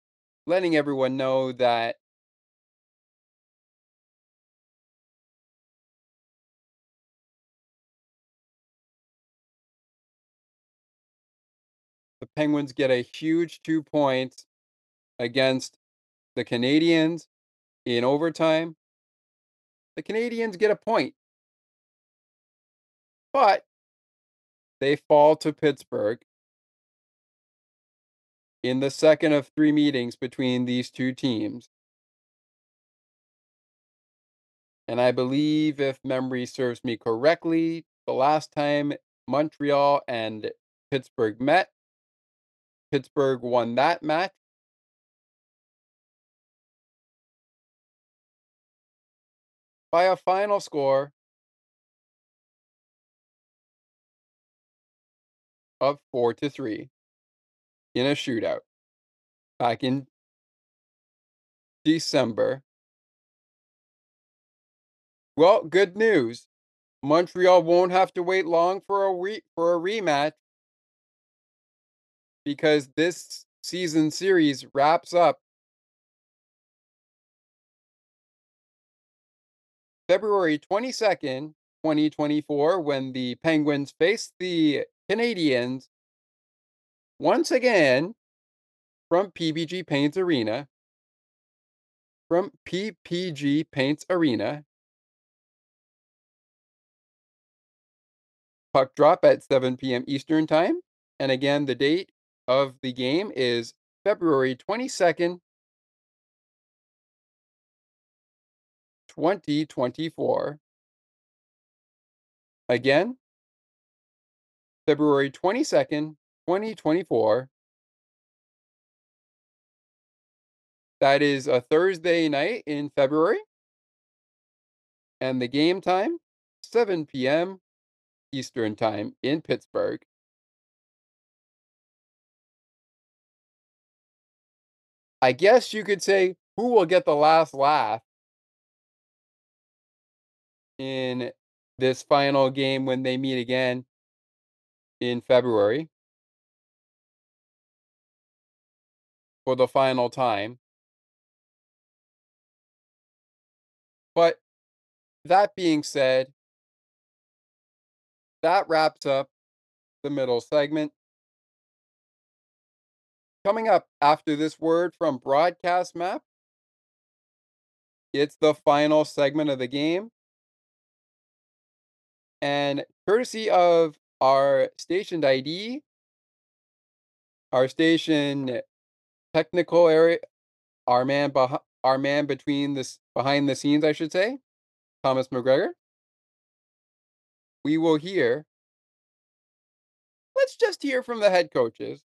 letting everyone know that the Penguins get a huge two points against the Canadiens in overtime. The Canadiens get a point, but they fall to Pittsburgh in the second of three meetings between these two teams. And I believe, if memory serves me correctly, the last time Montreal and Pittsburgh met, Pittsburgh won that match. By a final score of 4 to 3 in a shootout back in December. Well, good news. Montreal won't have to wait long for a re- for a rematch because this season series wraps up February 22nd, 2024, when the Penguins face the Canadiens once again from PPG Paints Arena. From PPG Paints Arena puck drop at 7 p.m. Eastern Time. And again, the date of the game is February 22nd, 2024. Again, February 22nd, 2024. That is a Thursday night in February. And the game time, 7 p.m. Eastern Time in Pittsburgh. I guess you could say who will get the last laugh in this final game when they meet again in February for the final time. But that being said, that wraps up the middle segment. Coming up after this word from Broadcast Map, it's the final segment of the game. And courtesy of our stationed ID, our station technical area, our man, beh- our man between this behind the scenes, I should say, Thomas McGregor. We will hear. Let's just hear from the head coaches.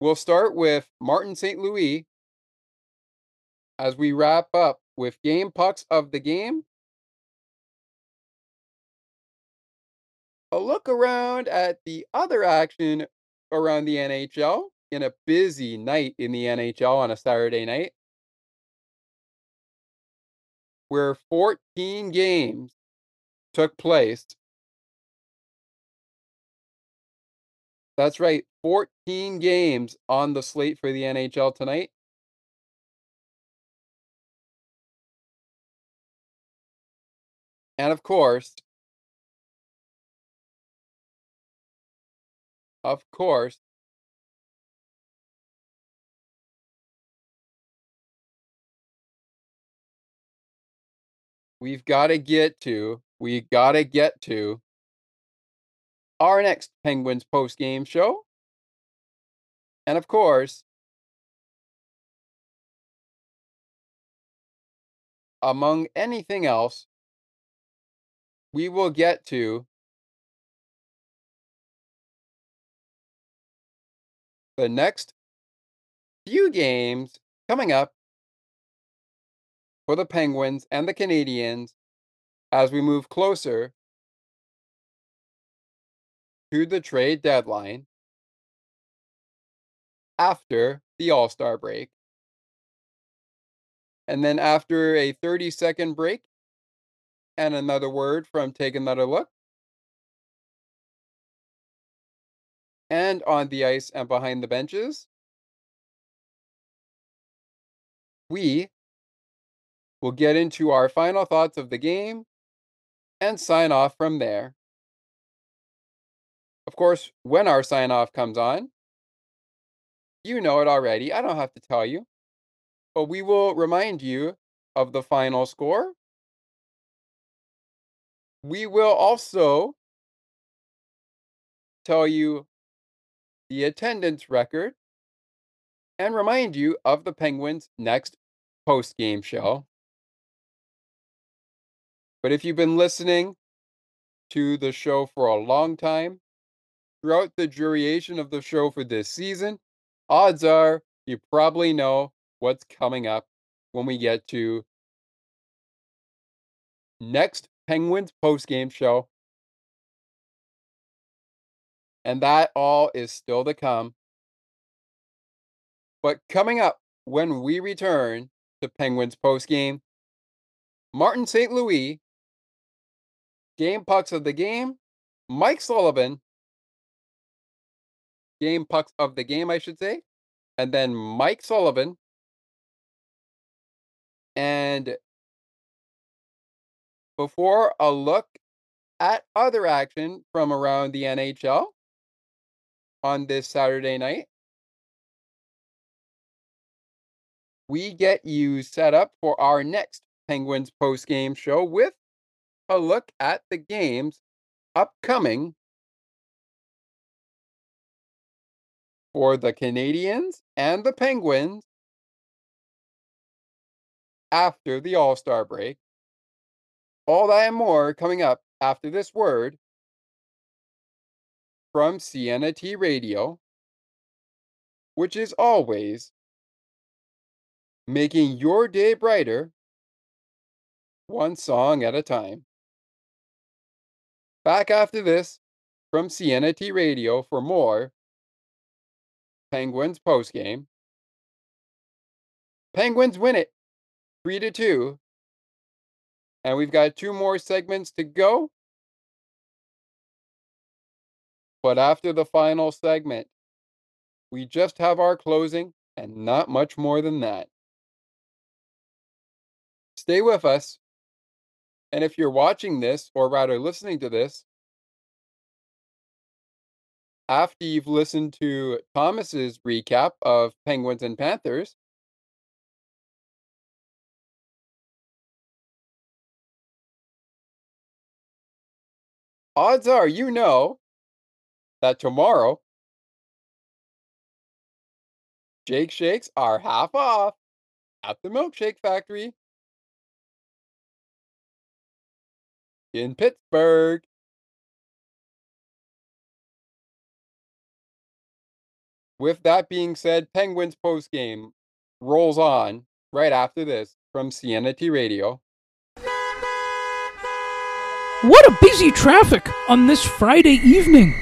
We'll start with Martin St. Louis as we wrap up with game pucks of the game. A look around at the other action around the NHL in a busy night in the NHL on a Saturday night, where 14 games took place. That's right, 14 games on the slate for the NHL tonight. And of course, of course, we've got to get to, we got to get to our next Penguins post game show. And of course, among anything else, we will get to the next few games coming up for the Penguins and the Canadiens as we move closer to the trade deadline after the All Star break. And then after a 30 second break and another word from Take Another Look. And on the ice and behind the benches, we will get into our final thoughts of the game and sign off from there. Of course, when our sign off comes on, you know it already. I don't have to tell you. But we will remind you of the final score. We will also tell you the attendance record and remind you of the Penguins' next post game show. But if you've been listening to the show for a long time, throughout the duration of the show for this season, odds are you probably know what's coming up when we get to next Penguins post game show. And that all is still to come. But coming up when we return to Penguins post game, Martin St. Louis, game pucks of the game, Mike Sullivan, game pucks of the game, I should say, and then Mike Sullivan. And before a look at other action from around the NHL on this Saturday night, we get you set up for our next Penguins post game show with a look at the games upcoming for the Canadiens and the Penguins after the All Star break. All that and more coming up after this word from Sienna T Radio, which is always making your day brighter one song at a time. Back after this from Sienna T Radio for more Penguins postgame. Penguins win it 3 to 2. And we've got two more segments to go. But after the final segment, we just have our closing and not much more than that. Stay with us. And if you're watching this, or rather listening to this, after you've listened to Thomas's recap of Penguins and Panthers, odds are you know that tomorrow Jake Shakes are half off at the Milkshake Factory in Pittsburgh. With that being said, Penguins postgame rolls on right after this from Sienna T Radio. What a busy traffic on this Friday evening.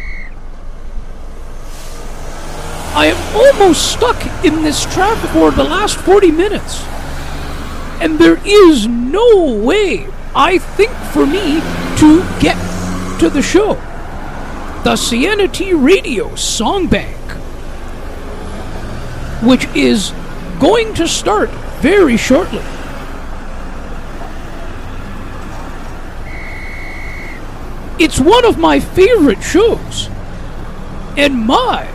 I am almost stuck in this traffic for the last 40 minutes. And there is no way, I think, for me to get to the show. The Sienna T Radio Song Bank, which is going to start very shortly. It's one of my favorite shows. And my,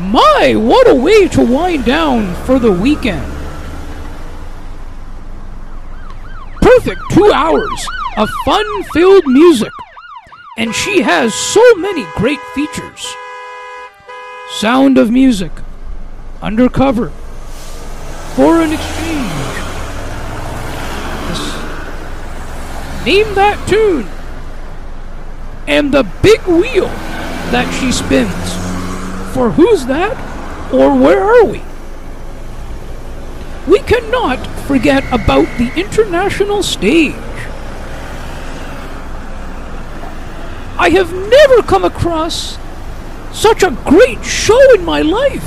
my, what a way to wind down for the weekend. Perfect two hours of fun filled music. And she has so many great features Sound of Music, Undercover, Foreign Exchange. Name that tune and the big wheel that she spins. For who's that? Or where are we? We cannot forget about the international stage. I have never come across such a great show in my life.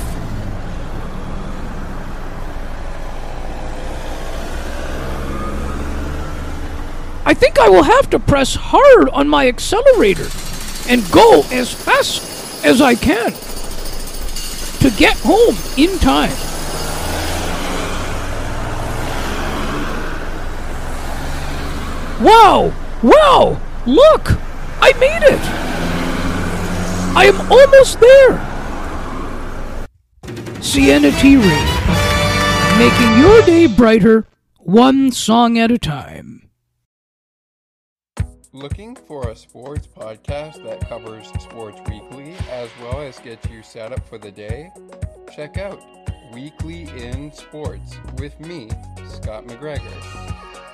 I think I will have to press hard on my accelerator and go as fast as I can to get home in time. Wow! Wow! Look! I made it! I am almost there! Sienna T. Reed, making your day brighter one song at a time. Looking for a sports podcast that covers sports weekly as well as gets you set up for the day? Check out Weekly in Sports with me, Scott McGregor.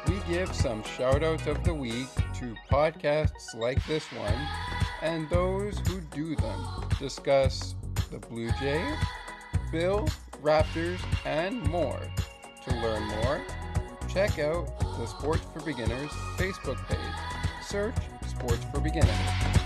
We give some shout outs of the week to podcasts like this one and those who do them. Discuss the Blue Jays, Bills, Raptors, and more. To learn more, check out the Sports for Beginners Facebook page. Search Sports for Beginners.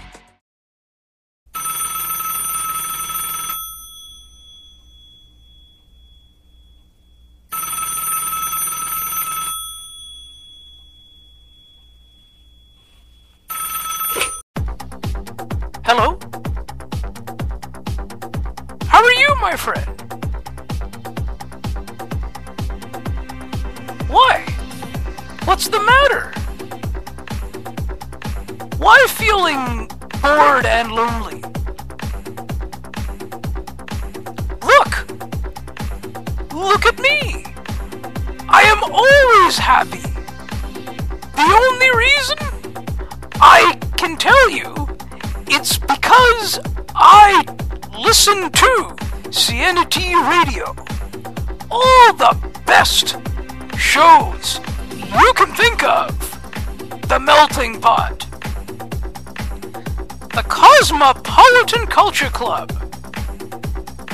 Club.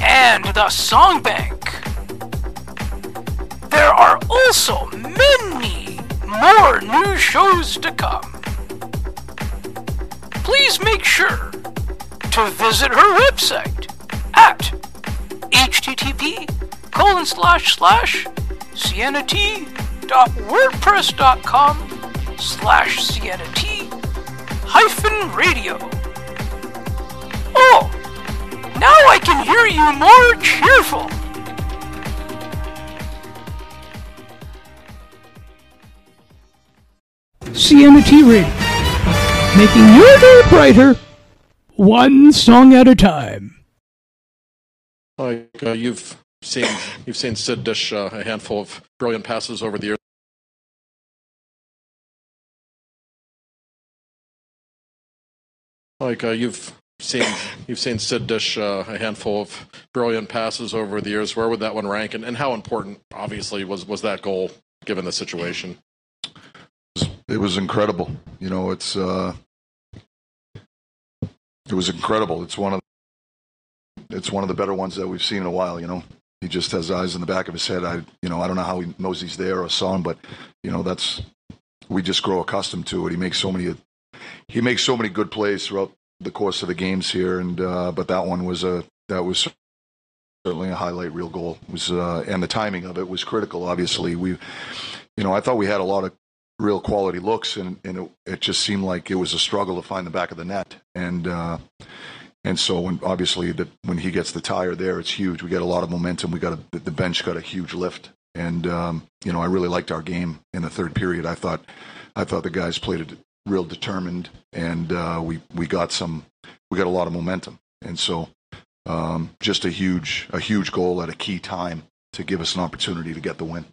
And the Song Bank. There are also many more new shows to come. Please make sure to visit her website at http colon slash slash wordpress.com slash cnt hyphen radio. You more cheerful. CNT Radio, making your day brighter, one song at a time. Like uh, you've seen, you've seen Sid dish uh, a handful of brilliant passes over the years. Like uh, you've seen, you've seen Sid dish uh, a handful of brilliant passes over the years. Where would that one rank, and, and how important, obviously, was was that goal given the situation? it was incredible. You know, it's uh, it was incredible. It's one of it's one of the better ones that we've seen in a while. You know, he just has eyes in the back of his head. I you know I don't know how he knows he's there or saw him, but you know that's we just grow accustomed to it. He makes so many he makes so many good plays throughout the course of the games here, and uh, but that one was a that was certainly a highlight real goal. Was uh, and the timing of it was critical. Obviously, we you know I thought we had a lot of real quality looks, and, and it, it, just seemed like it was a struggle to find the back of the net. And uh, and so when obviously the, when he gets the tire there, it's huge. We get a lot of momentum. We got a, the bench got a huge lift, and um, you know I really liked our game in the third period. I thought I thought the guys played it real determined, and uh, we we got some we got a lot of momentum, and so um, just a huge a huge goal at a key time to give us an opportunity to get the win.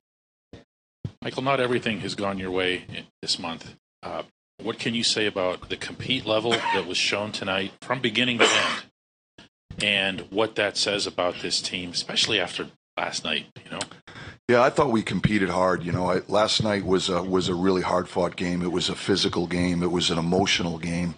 Michael, not everything has gone your way this month. Uh, what can you say about the compete level that was shown tonight from beginning to end, and what that says about this team, especially after last night? You know. Yeah, I thought we competed hard. You know, I, last night was a, was a really hard fought game. It was a physical game. It was an emotional game,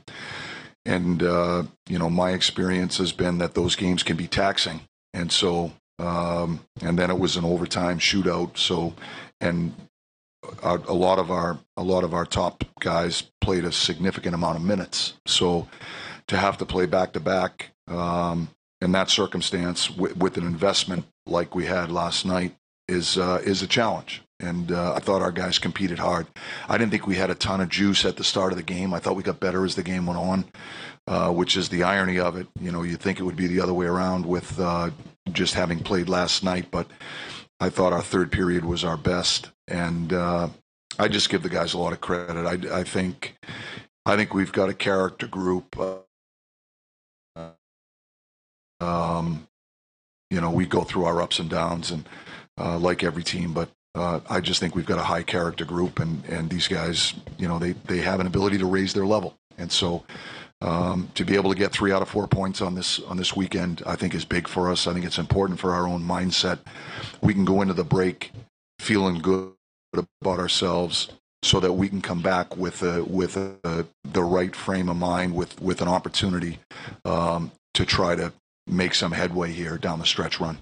and uh, you know, my experience has been that those games can be taxing, and so um, and then it was an overtime shootout. So, and a, a, lot of our a lot of our top guys played a significant amount of minutes. So to have to play back to back um, in that circumstance with, with, an investment like we had last night is uh, is a challenge. And uh, I thought our guys competed hard. I didn't think we had a ton of juice at the start of the game. I thought we got better as the game went on, uh, which is the irony of it. You know, you think it would be the other way around with uh, just having played last night, but I thought our third period was our best and uh, I just give the guys a lot of credit. I, I think I think we've got a character group. Uh, um, you know, we go through our ups and downs, and uh, like every team, but uh, I just think we've got a high character group, and and these guys, you know, they they have an ability to raise their level, and so. Um, to be able to get three out of four points on this on this weekend, I think is big for us. I think it's important for our own mindset. We can go into the break feeling good about ourselves so that we can come back with a, with a, the right frame of mind, with with an opportunity um, to try to make some headway here down the stretch run.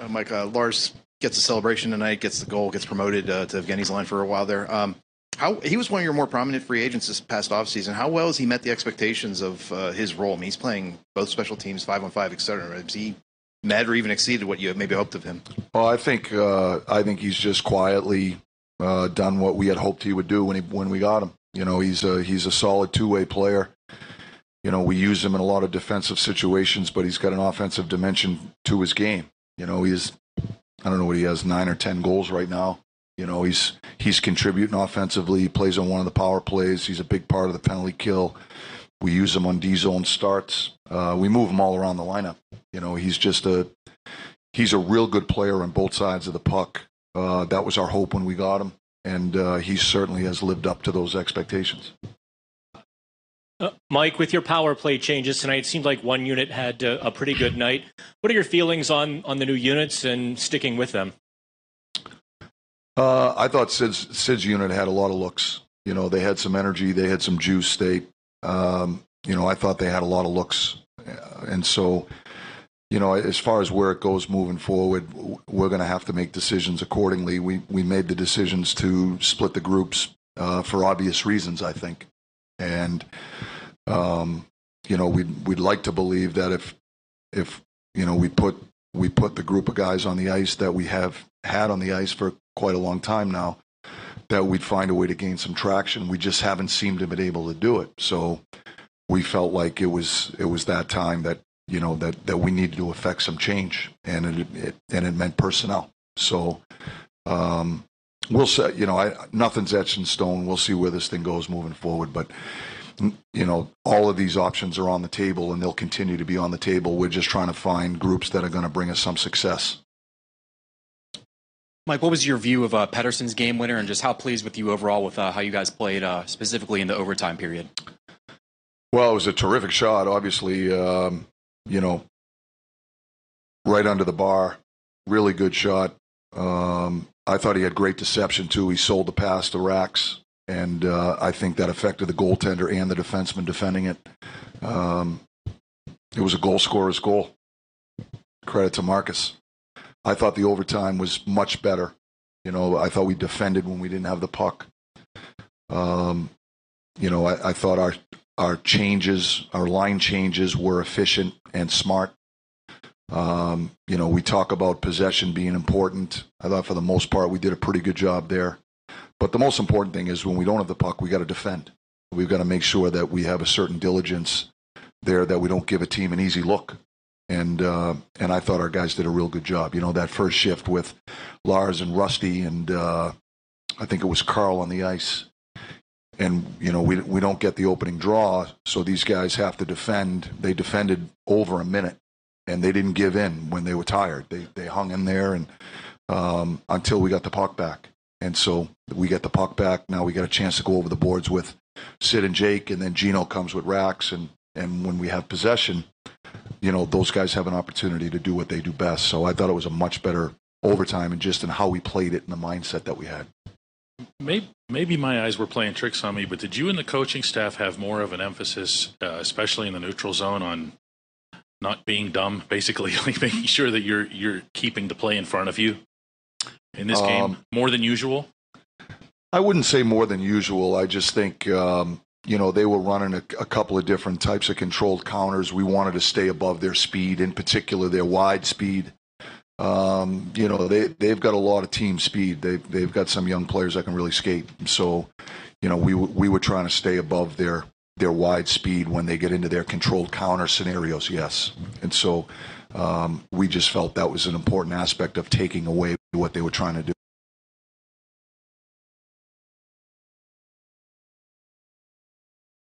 Uh, Mike uh, Lars gets a celebration tonight, gets the goal, gets promoted uh, to Evgeny's line for a while there. Um, how he was one of your more prominent free agents this past offseason. How well has he met the expectations of uh, his role? I mean, he's playing both special teams, five on five, etc. Has he met or even exceeded what you maybe hoped of him? Well, I think uh, I think he's just quietly uh, done what we had hoped he would do when he when we got him. You know, he's a he's a solid two way player. You know, we use him in a lot of defensive situations, but he's got an offensive dimension to his game. You know, he's I don't know what he has nine or ten goals right now. You know, he's he's contributing offensively. He plays on one of the power plays. He's a big part of the penalty kill. We use him on D zone starts. Uh, we move him all around the lineup. You know, he's just a he's a real good player on both sides of the puck. Uh, that was our hope when we got him, and uh, he certainly has lived up to those expectations. Uh, Mike, with your power play changes tonight, it seemed like one unit had uh, a pretty good night. What are your feelings on on the new units and sticking with them? Uh, I thought Sid's, Sid's unit had a lot of looks. You know, they had some energy, they had some juice. They, um, you know, I thought they had a lot of looks, Uh, and so, you know, as far as where it goes moving forward, we're going to have to make decisions accordingly. We we made the decisions to split the groups uh, for obvious reasons, I think, and um, you know, we'd we'd like to believe that if if you know we put we put the group of guys on the ice that we have had on the ice for quite a long time now, that we'd find a way to gain some traction. We just haven't seemed to be able to do it. So we felt like it was it was that time that you know that that we needed to affect some change, and it, it and it meant personnel. So um, we'll say you know I, nothing's etched in stone. We'll see where this thing goes moving forward, but. You know, all of these options are on the table and they'll continue to be on the table. We're just trying to find groups that are going to bring us some success. Mike, what was your view of uh, Pettersson's game winner, and just how pleased with you overall with uh, how you guys played, uh, specifically in the overtime period? Well, it was a terrific shot. Obviously, um, you know, right under the bar. Really good shot. Um, I thought he had great deception too. He sold the pass to Rax, and uh, I think that affected the goaltender and the defenseman defending it. Um, it was a goal scorer's goal. Credit to Marcus. I thought the overtime was much better. You know, I thought we defended when we didn't have the puck. Um, you know, I, I thought our our changes, our line changes were efficient and smart. Um, you know, we talk about possession being important. I thought for the most part we did a pretty good job there. But the most important thing is when we don't have the puck, we got to defend. We've got to make sure that we have a certain diligence there that we don't give a team an easy look. And uh, and I thought our guys did a real good job. You know, that first shift with Lars and Rusty and uh, I think it was Carl on the ice and you know we we don't get the opening draw, so these guys have to defend. They defended over a minute, and they didn't give in when they were tired. They they hung in there and um, until we got the puck back, and so we get the puck back. Now we got a chance to go over the boards with Sid and Jake, and then Gino comes with Rax, and and when we have possession, you know those guys have an opportunity to do what they do best. So I thought it was a much better overtime, and just in how we played it and the mindset that we had. Maybe, maybe my eyes were playing tricks on me, but did you and the coaching staff have more of an emphasis, uh, especially in the neutral zone, on not being dumb? [LAUGHS] Basically, [LAUGHS] like making sure that you're you're keeping the play in front of you in this game Um, more than usual. I wouldn't say more than usual. I just think um, you know they were running a, a couple of different types of controlled counters. We wanted to stay above their speed, in particular their wide speed. Um, you know they they've got a lot of team speed. They they've got some young players that can really skate. So you know we we were trying to stay above their their wide speed when they get into their controlled counter scenarios. Yes, and so um, we just felt that was an important aspect of taking away what they were trying to do.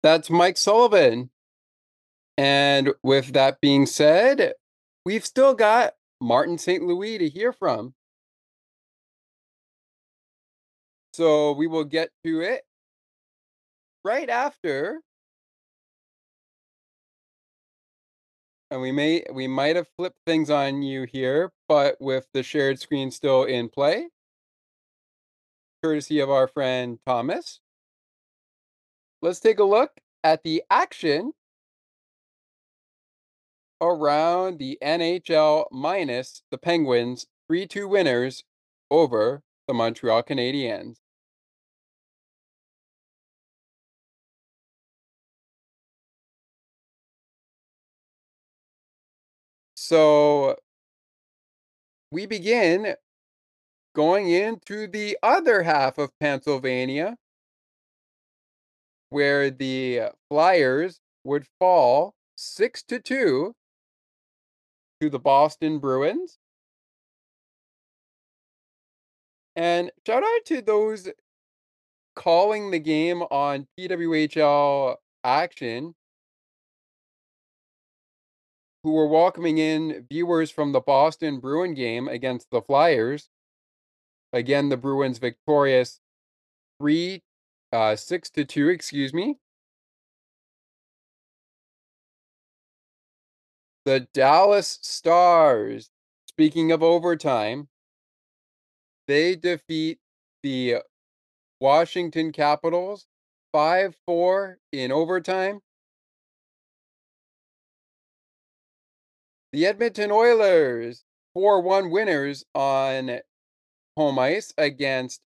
That's Mike Sullivan. And with that being said, we've still got Martin St. Louis to hear from. So we will get to it right after. And we may we might have flipped things on you here, but with the shared screen still in play, courtesy of our friend Thomas. Let's take a look at the action around the NHL minus the Penguins 3 2 winners over the Montreal Canadiens. So we begin going into the other half of Pennsylvania where the Flyers would fall 6 to 2 to the Boston Bruins. And shout out to those calling the game on PWHL action who were welcoming in viewers from the Boston Bruin game against the Flyers. Again, the Bruins victorious three uh six to two, excuse me. The Dallas Stars, speaking of overtime, they defeat the Washington Capitals 5 4 in overtime. The Edmonton Oilers 4 1 winners on home ice against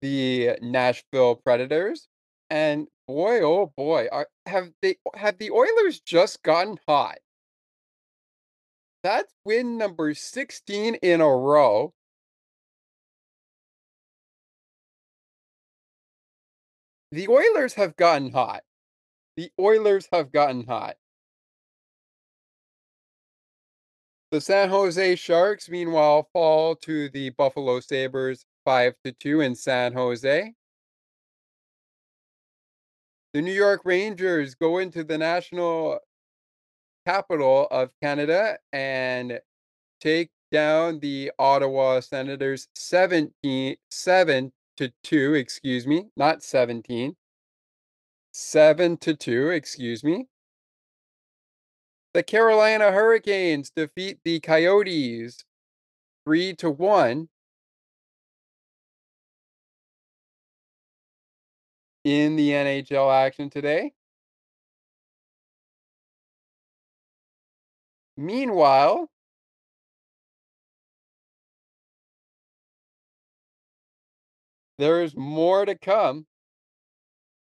the Nashville Predators. And boy, oh boy, are, have they have the Oilers just gotten hot? That's win number 16 in a row. The Oilers have gotten hot. The Oilers have gotten hot. The San Jose Sharks, meanwhile, fall to the Buffalo Sabres 5 to 2 in San Jose. The New York Rangers go into the national capital of Canada and take down the Ottawa Senators 17 7 to 2, excuse me, not 17. 7 to 2, excuse me. The Carolina Hurricanes defeat the Coyotes 3 to 1 in the NHL action today. Meanwhile, there's more to come.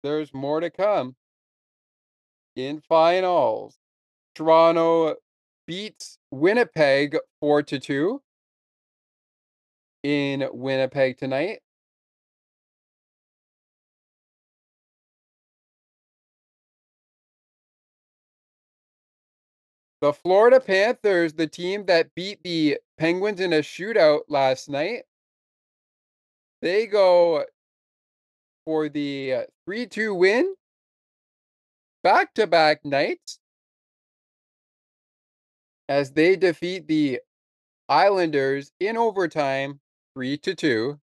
There's more to come in finals. Toronto beats Winnipeg 4 to 2 in Winnipeg tonight. The Florida Panthers, the team that beat the Penguins in a shootout last night, they go for the uh, 3 2 win. Back to back nights as they defeat the Islanders in overtime 3 to 2.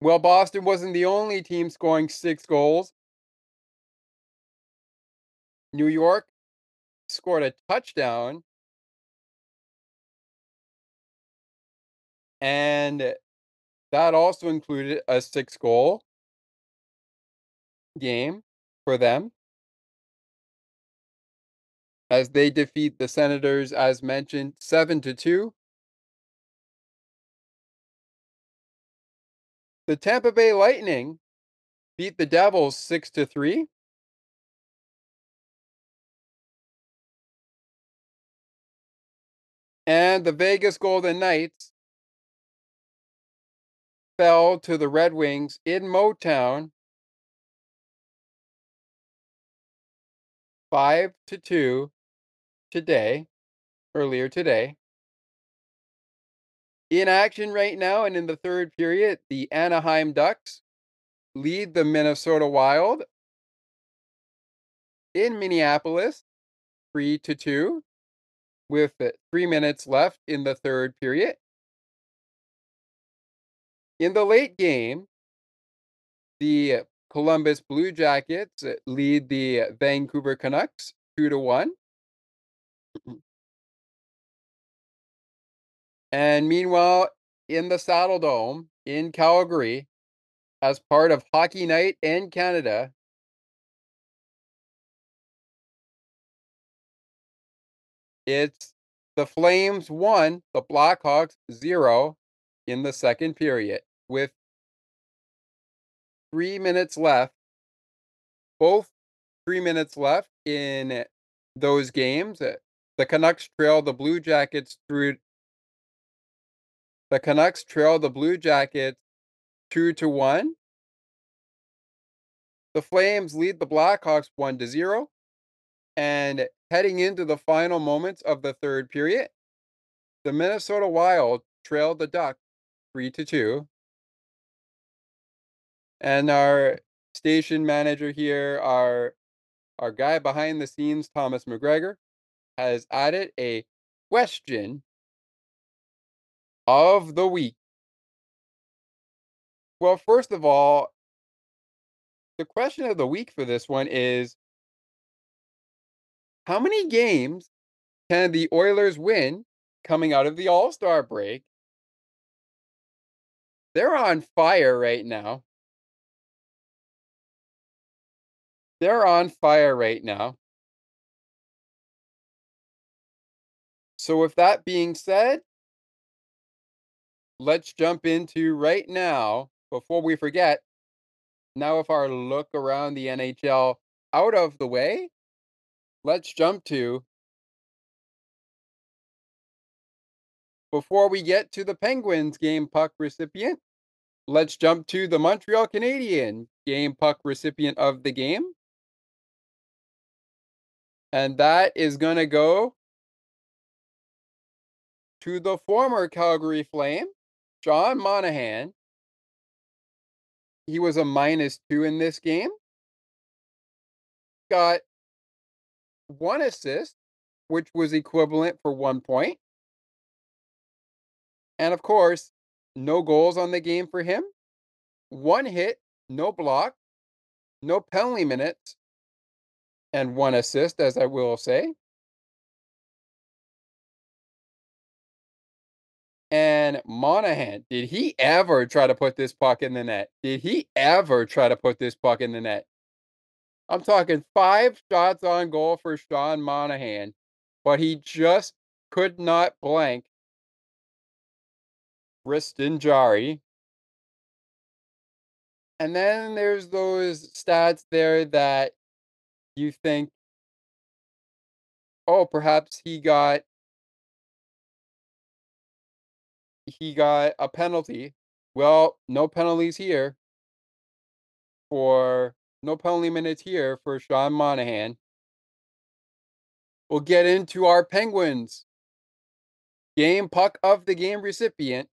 Well, Boston wasn't the only team scoring six goals. New York scored a touchdown. And that also included a six goal game for them as they defeat the Senators, as mentioned, 7 to 2. The Tampa Bay Lightning beat the Devils 6 to 3. And the Vegas Golden Knights fell to the Red Wings in Motown 5 to 2 today, earlier today. In action right now and in the third period, the Anaheim Ducks lead the Minnesota Wild in Minneapolis 3 to 2 with 3 minutes left in the third period. In the late game, the Columbus Blue Jackets uh, lead the uh, Vancouver Canucks 2 to 1. Mm-hmm. And meanwhile, in the Saddledome in Calgary, as part of Hockey Night in Canada, it's the Flames 1, the Blackhawks 0 in the second period with three minutes left. Both three minutes left in those games. Eh, the Canucks trail the Blue Jackets through the Canucks trail the Blue Jackets 2 to 1. The Flames lead the Blackhawks 1 to 0. And heading into the final moments of the third period, the Minnesota Wild trailed the Ducks 3 to 2. And our station manager here, our our guy behind the scenes, Thomas McGregor, has added a question of the week. Well, first of all, the question of the week for this one is how many games can the Oilers win coming out of the All Star break? They're on fire right now. They're on fire right now. So, with that being said, let's jump into right now before we forget. Now, with our look around the NHL out of the way, let's jump to before we get to the Penguins game puck recipient, let's jump to the Montreal Canadian game puck recipient of the game. And that is going to go to the former Calgary Flame, John Monahan. He was a minus two in this game. Got one assist, which was equivalent for one point. And of course, no goals on the game for him. One hit, no block, no penalty minutes, and one assist, as I will say. And Monahan, did he ever try to put this puck in the net? Did he ever try to put this puck in the net? I'm talking five shots on goal for Sean Monahan, but he just could not blank Tristan Jarry. And then there's those stats there that you think, oh, perhaps he got he got a penalty. Well, no penalties here for no penalty minutes here for Sean Monahan. We'll get into our Penguins game puck of the game recipient,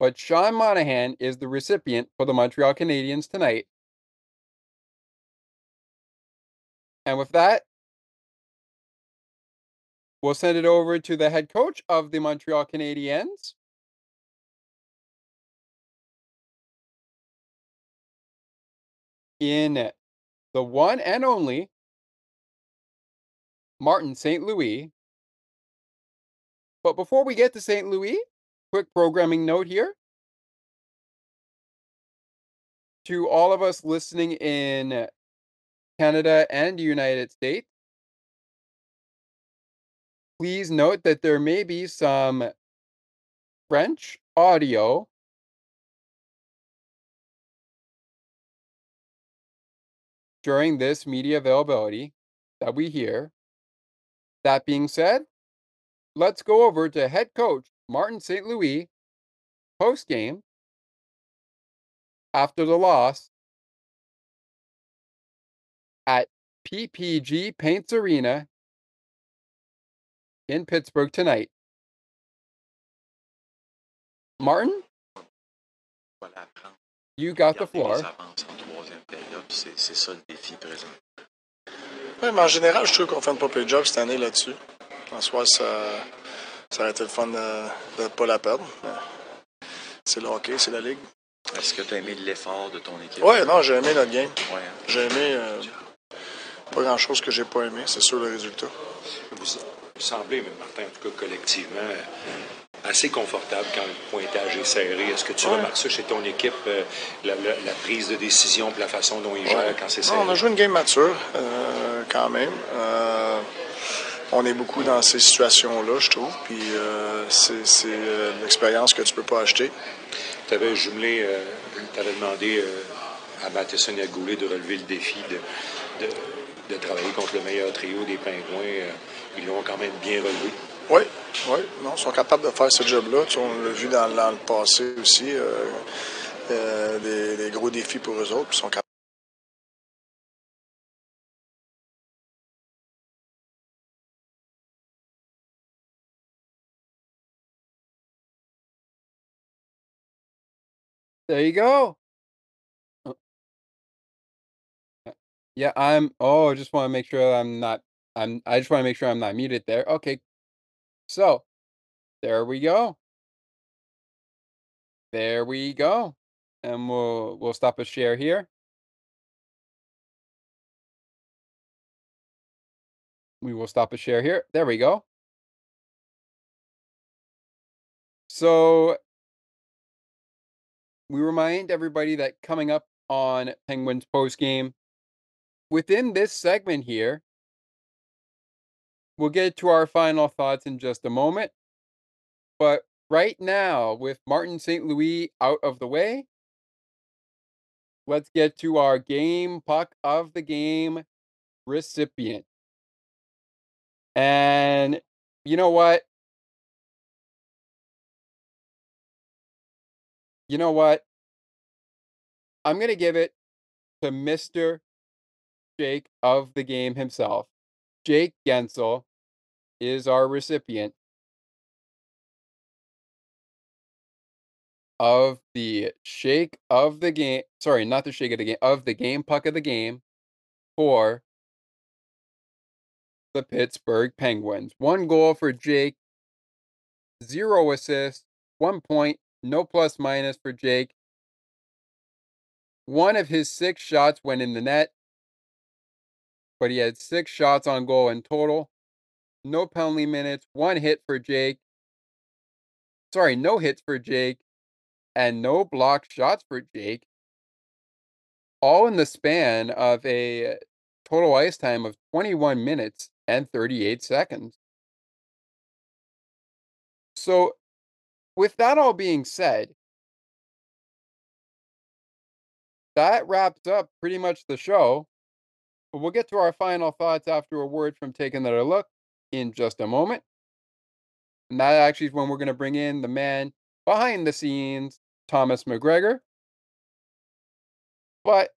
but Sean Monahan is the recipient for the Montreal Canadiens tonight. And with that, we'll send it over to the head coach of the Montreal Canadiens. in the one and only Martin St. Louis. But before we get to St. Louis, quick programming note here. To all of us listening in Canada and United States, please note that there may be some French audio during this media availability that we hear. That being said, let's go over to head coach Martin St. Louis post game after the loss at PPG Paints Arena in Pittsburgh tonight. Martin, you got the floor. C'est ça le défi présent. Oui, mais en général, je trouve qu'on fait un pas peu de job cette année là-dessus. En soi, ça, ça aurait été le fun de ne pas la perdre. C'est le hockey, c'est la ligue. Est-ce que tu as aimé l'effort de ton équipe? Oui, non, j'ai aimé notre game. Ouais. J'ai aimé euh, pas grand-chose que j'ai pas aimé, c'est sûr le résultat. Vous, vous semblez, mais Martin, en tout cas collectivement, assez confortable quand le pointage est serré. Est-ce que tu Ouais. remarques ça chez ton équipe, euh, la, la- la prise de décision, puis la façon dont ils gèrent Ouais. quand c'est Non, serré? on a joué une game mature, euh, quand même. Euh, on est beaucoup dans ces situations-là, je trouve. Puis c'est une expérience que tu peux pas acheter. Tu avais jumelé, tu avais demandé à Matheson et à Goulet de relever le défi de, de, de travailler contre le meilleur trio des Pingouins. Euh, ils l'ont quand même bien relevé. Oui, oui, non, ils sont capables de faire ce job-là. On l'a vu dans, dans le passé aussi, euh, euh, des, des gros défis pour eux autres. Ils sont capables. There you go. Yeah, I'm. Oh, I just want to make sure I'm not. I'm. I just want to make sure I'm not muted there. Okay. So, there we go. There we go. and we'll we'll stop a share here. We will stop a share here. There we go. So we remind everybody that coming up on Penguins post game, within this segment here, we'll get to our final thoughts in just a moment. But right now, with Martin St. Louis out of the way, let's get to our game puck of the game recipient. And you know what? You know what? I'm going to give it to Mr. Jake of the game himself. Jake Guentzel is our recipient of the shake of the game. Sorry, not the shake of the game, of the game puck of the game for the Pittsburgh Penguins. One goal for Jake, zero assists, one point, no plus minus for Jake. One of his six shots went in the net, but he had six shots on goal in total. No penalty minutes, one hit for Jake. Sorry, no hits for Jake, and no blocked shots for Jake. All in the span of a total ice time of 21 minutes and 38 seconds. So, with that all being said, that wraps up pretty much the show. We'll get to our final thoughts after a word from Take Another Look in just a moment. And that actually is when we're going to bring in the man behind the scenes, Thomas McGregor. But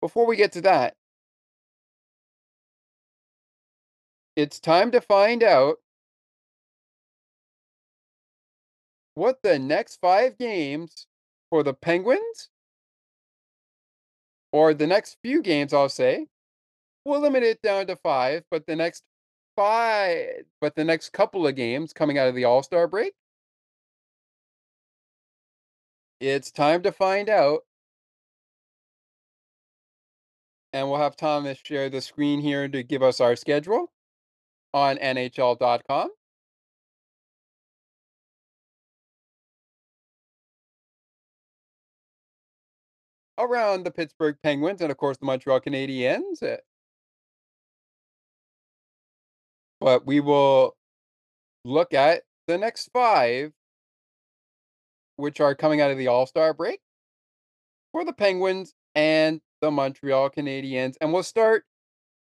before we get to that, it's time to find out what the next five games for the Penguins, or the next few games, I'll say, we'll limit it down to five, but the next five, but the next couple of games coming out of the All Star break, it's time to find out. And we'll have Thomas share the screen here to give us our schedule on NHL.com. Around the Pittsburgh Penguins and, of course, the Montreal Canadiens. Eh but we will look at the next five, which are coming out of the All Star break for the Penguins and the Montreal Canadiens. And we'll start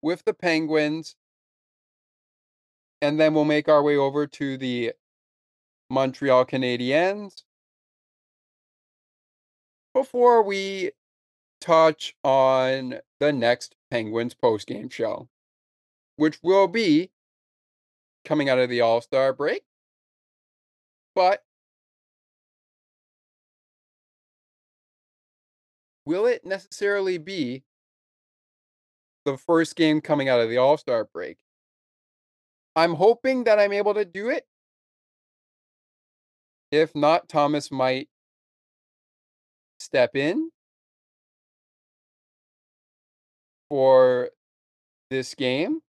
with the Penguins and then we'll make our way over to the Montreal Canadiens before we touch on the next Penguins postgame show, which will be coming out of the All Star break. But will it necessarily be the first game coming out of the All Star break? I'm hoping that I'm able to do it. If not, Thomas might step in for this game.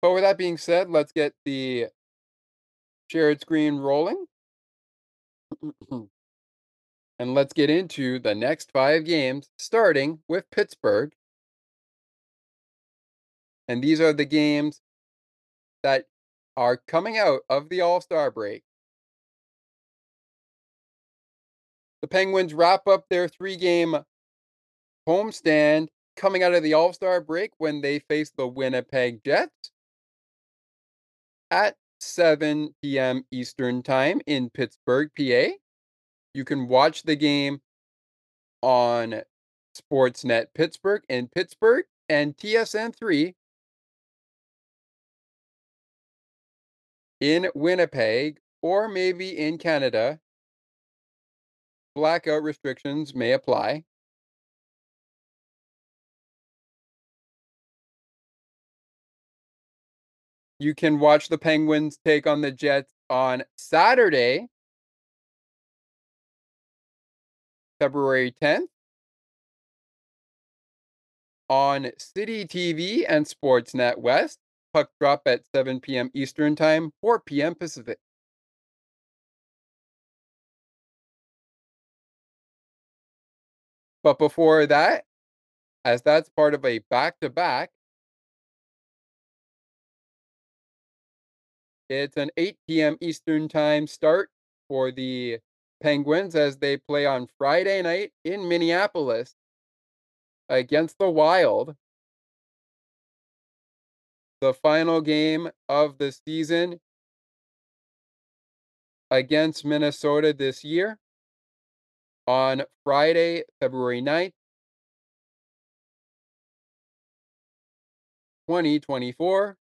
But with that being said, let's get the shared screen rolling. [CLEARS THROAT] and let's get into the next five games, starting with Pittsburgh and these are the games that are coming out of the All Star break. The Penguins wrap up their three game homestand coming out of the All Star break when they face the Winnipeg Jets at 7 p.m. Eastern Time in Pittsburgh, PA. You can watch the game on Sportsnet Pittsburgh in Pittsburgh and TSN 3 in Winnipeg or maybe in Canada, blackout restrictions may apply. You can watch the Penguins take on the Jets on Saturday, February 10th on City TV and Sportsnet West. Puck drop at 7 p.m. Eastern Time, 4 p.m. Pacific. But before that, as that's part of a back to back, it's an 8 p.m. Eastern Time start for the Penguins as they play on Friday night in Minneapolis against the Wild. The final game of the season against Minnesota this year on Friday, February 9th, 2024.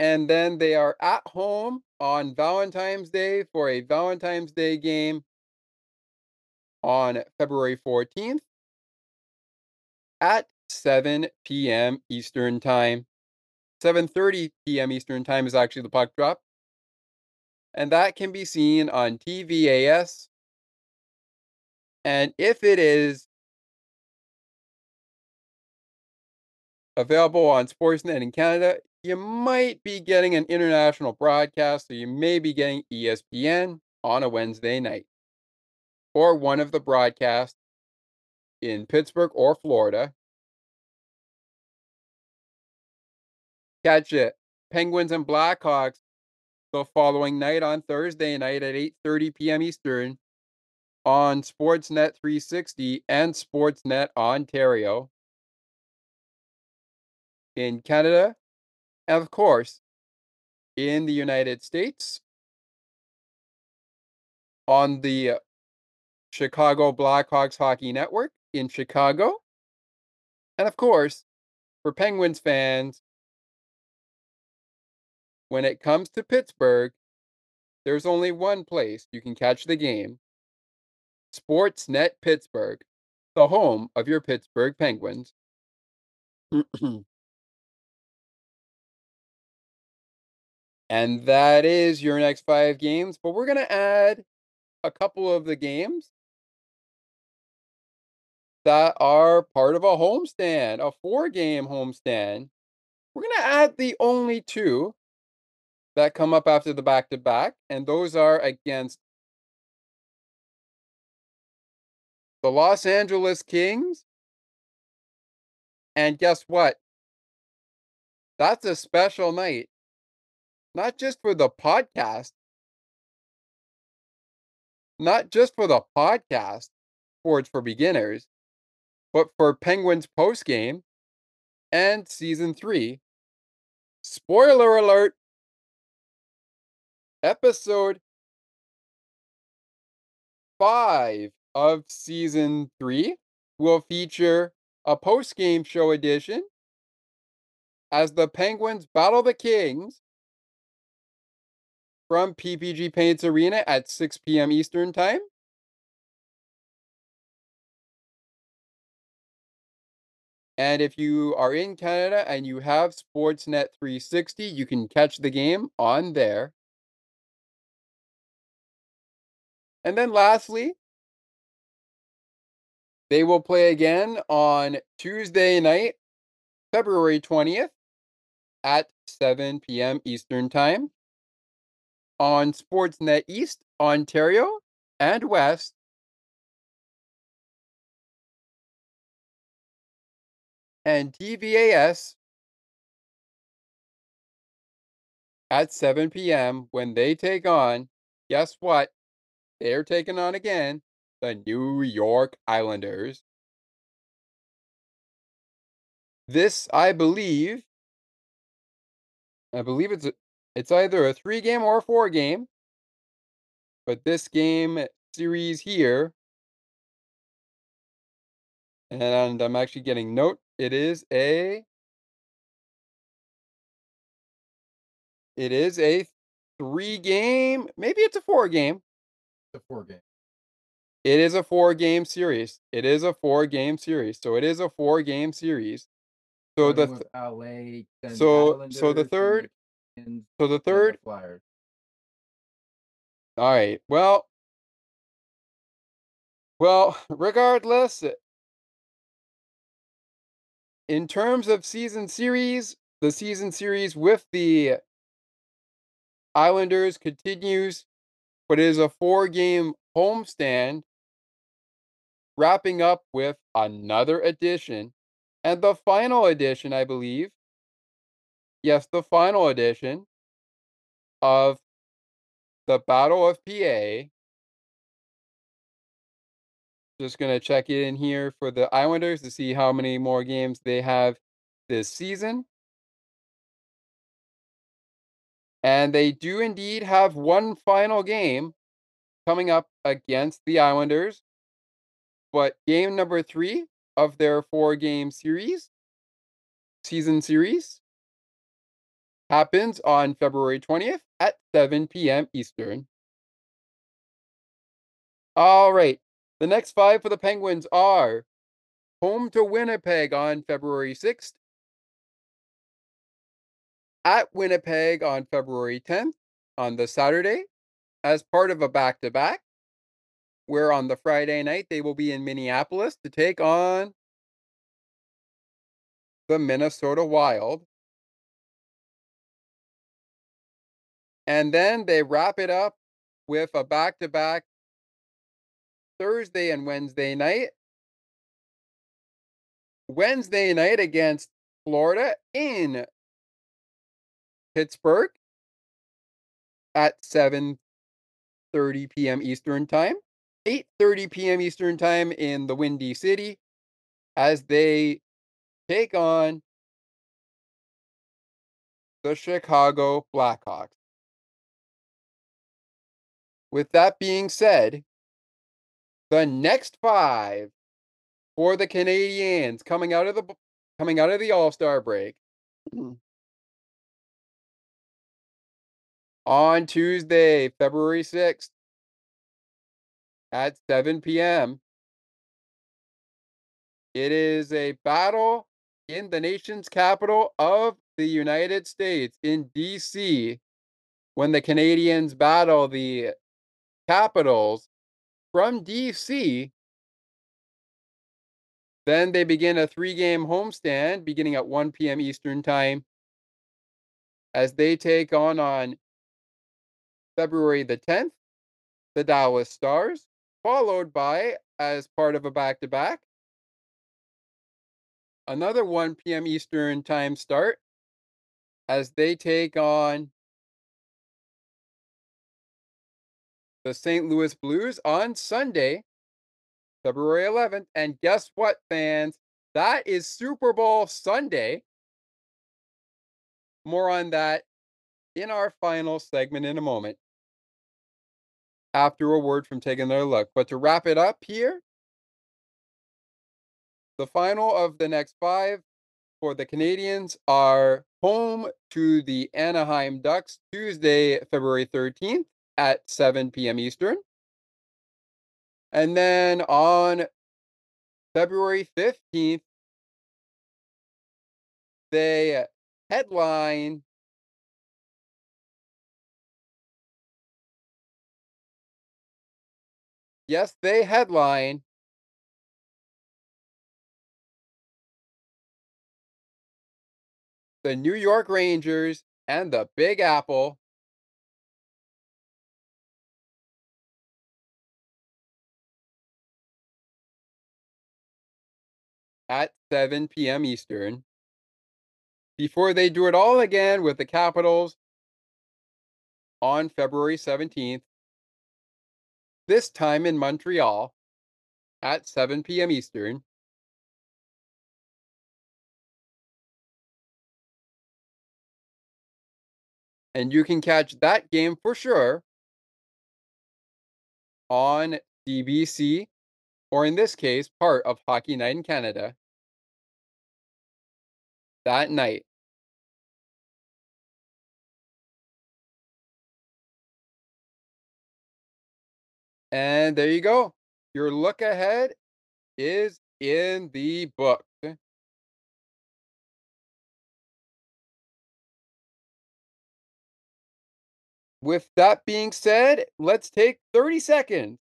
And then they are at home on Valentine's Day for a Valentine's Day game on February 14th at 7 p.m. Eastern Time. 7:30 p.m. Eastern Time is actually the puck drop. And that can be seen on TVAS. And if it is available on Sportsnet in Canada, you might be getting an international broadcast, so you may be getting ESPN on a Wednesday night or one of the broadcasts in Pittsburgh or Florida. Catch it. Penguins and Blackhawks the following night on Thursday night at 8:30 p.m. Eastern on Sportsnet 360 and Sportsnet Ontario in Canada, and of course, in the United States on the Chicago Blackhawks Hockey Network in Chicago. And of course, for Penguins fans, when it comes to Pittsburgh, there's only one place you can catch the game Sportsnet Pittsburgh, the home of your Pittsburgh Penguins. [CLEARS THROAT] and that is your next five games, but we're going to add a couple of the games that are part of a homestand, a four game homestand. We're going to add the only two that come up after the back to back, and those are against the Los Angeles Kings. And guess what? That's a special night, not just for the podcast, not just for the podcast, Sports for Beginners, but for Penguins post game and season three. Spoiler alert episode five of season three will feature a post game show edition as the Penguins battle the Kings from PPG Paints Arena at 6 p.m. Eastern Time. And if you are in Canada and you have Sportsnet 360, you can catch the game on there. And then lastly, they will play again on Tuesday night, February 20th at 7 p.m. Eastern Time on Sportsnet East, Ontario, and West and TVAS at 7 p.m. when they take on, guess what? They're taking on again the New York Islanders. This, I believe, I believe it's a, it's either a three game or a four game. But this game series here, and I'm actually getting note it is a It is a three game, maybe it's a four game. A four game. It is a four game series. It is a four game series. So it is a four game series. So the with LA, so so the third Kings, so the then the third Flyers. all right. Well, well, [LAUGHS] regardless, eh in terms of season series, the season series with the Islanders continues, but it is a four game homestand, wrapping up with another edition and the final edition, I believe. Yes, the final edition of the Battle of PA. Just going to check it in here for the Islanders to see how many more games they have this season. And they do indeed have one final game coming up against the Islanders. But game number three of their four game series, season series, happens on February 20th at 7 p.m. Eastern. All right. The next five for the Penguins are home to Winnipeg on February 6th, at Winnipeg on February 10th on the Saturday as part of a back to back, where on the Friday night they will be in Minneapolis to take on the Minnesota Wild. And then they wrap it up with a back to back Thursday and Wednesday night. Wednesday night against Florida in Pittsburgh at 7:30 p.m. Eastern Time, 8:30 p.m. Eastern Time in the Windy City as they take on the Chicago Blackhawks. With that being said, the next 5 for the Canadiens coming out of the coming out of the All-Star break mm. On Tuesday, February 6th at 7 p.m. It is a battle in the nation's capital of the United States in D.C. when the Canadiens battle the Capitals from D.C. Then they begin a three game homestand beginning at 1 p.m. Eastern Time as they take on on February the 10th, the Dallas Stars, followed by, as part of a back to back, another 1 p.m. Eastern Time start as they take on the St. Louis Blues on Sunday, February 11th. And guess what, fans? That is Super Bowl Sunday. More on that in our final segment in a moment after a word from Take Another Look. But to wrap it up here, the final of the next five for the Canadiens are home to the Anaheim Ducks Tuesday, February 13th at 7 p.m. Eastern. And then on February 15th, they headline Yes, they headline the New York Rangers and the Big Apple at 7 p.m. Eastern before they do it all again with the Capitals on February 17th, this time in Montreal at 7 p.m. Eastern. And you can catch that game for sure on CBC, or in this case, part of Hockey Night in Canada that night. And there you go. Your look ahead is in the book. With that being said, let's take 30 seconds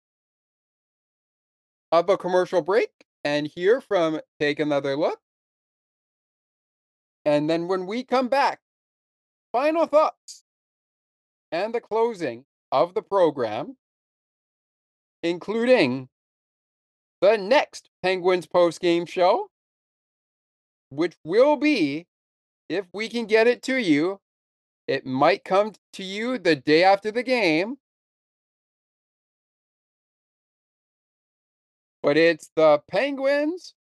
of a commercial break and hear from Take Another Look. And then when we come back, final thoughts and the closing of the program including the next Penguins post game show, which will be, if we can get it to you, it might come to you the day after the game. But it's the Penguins.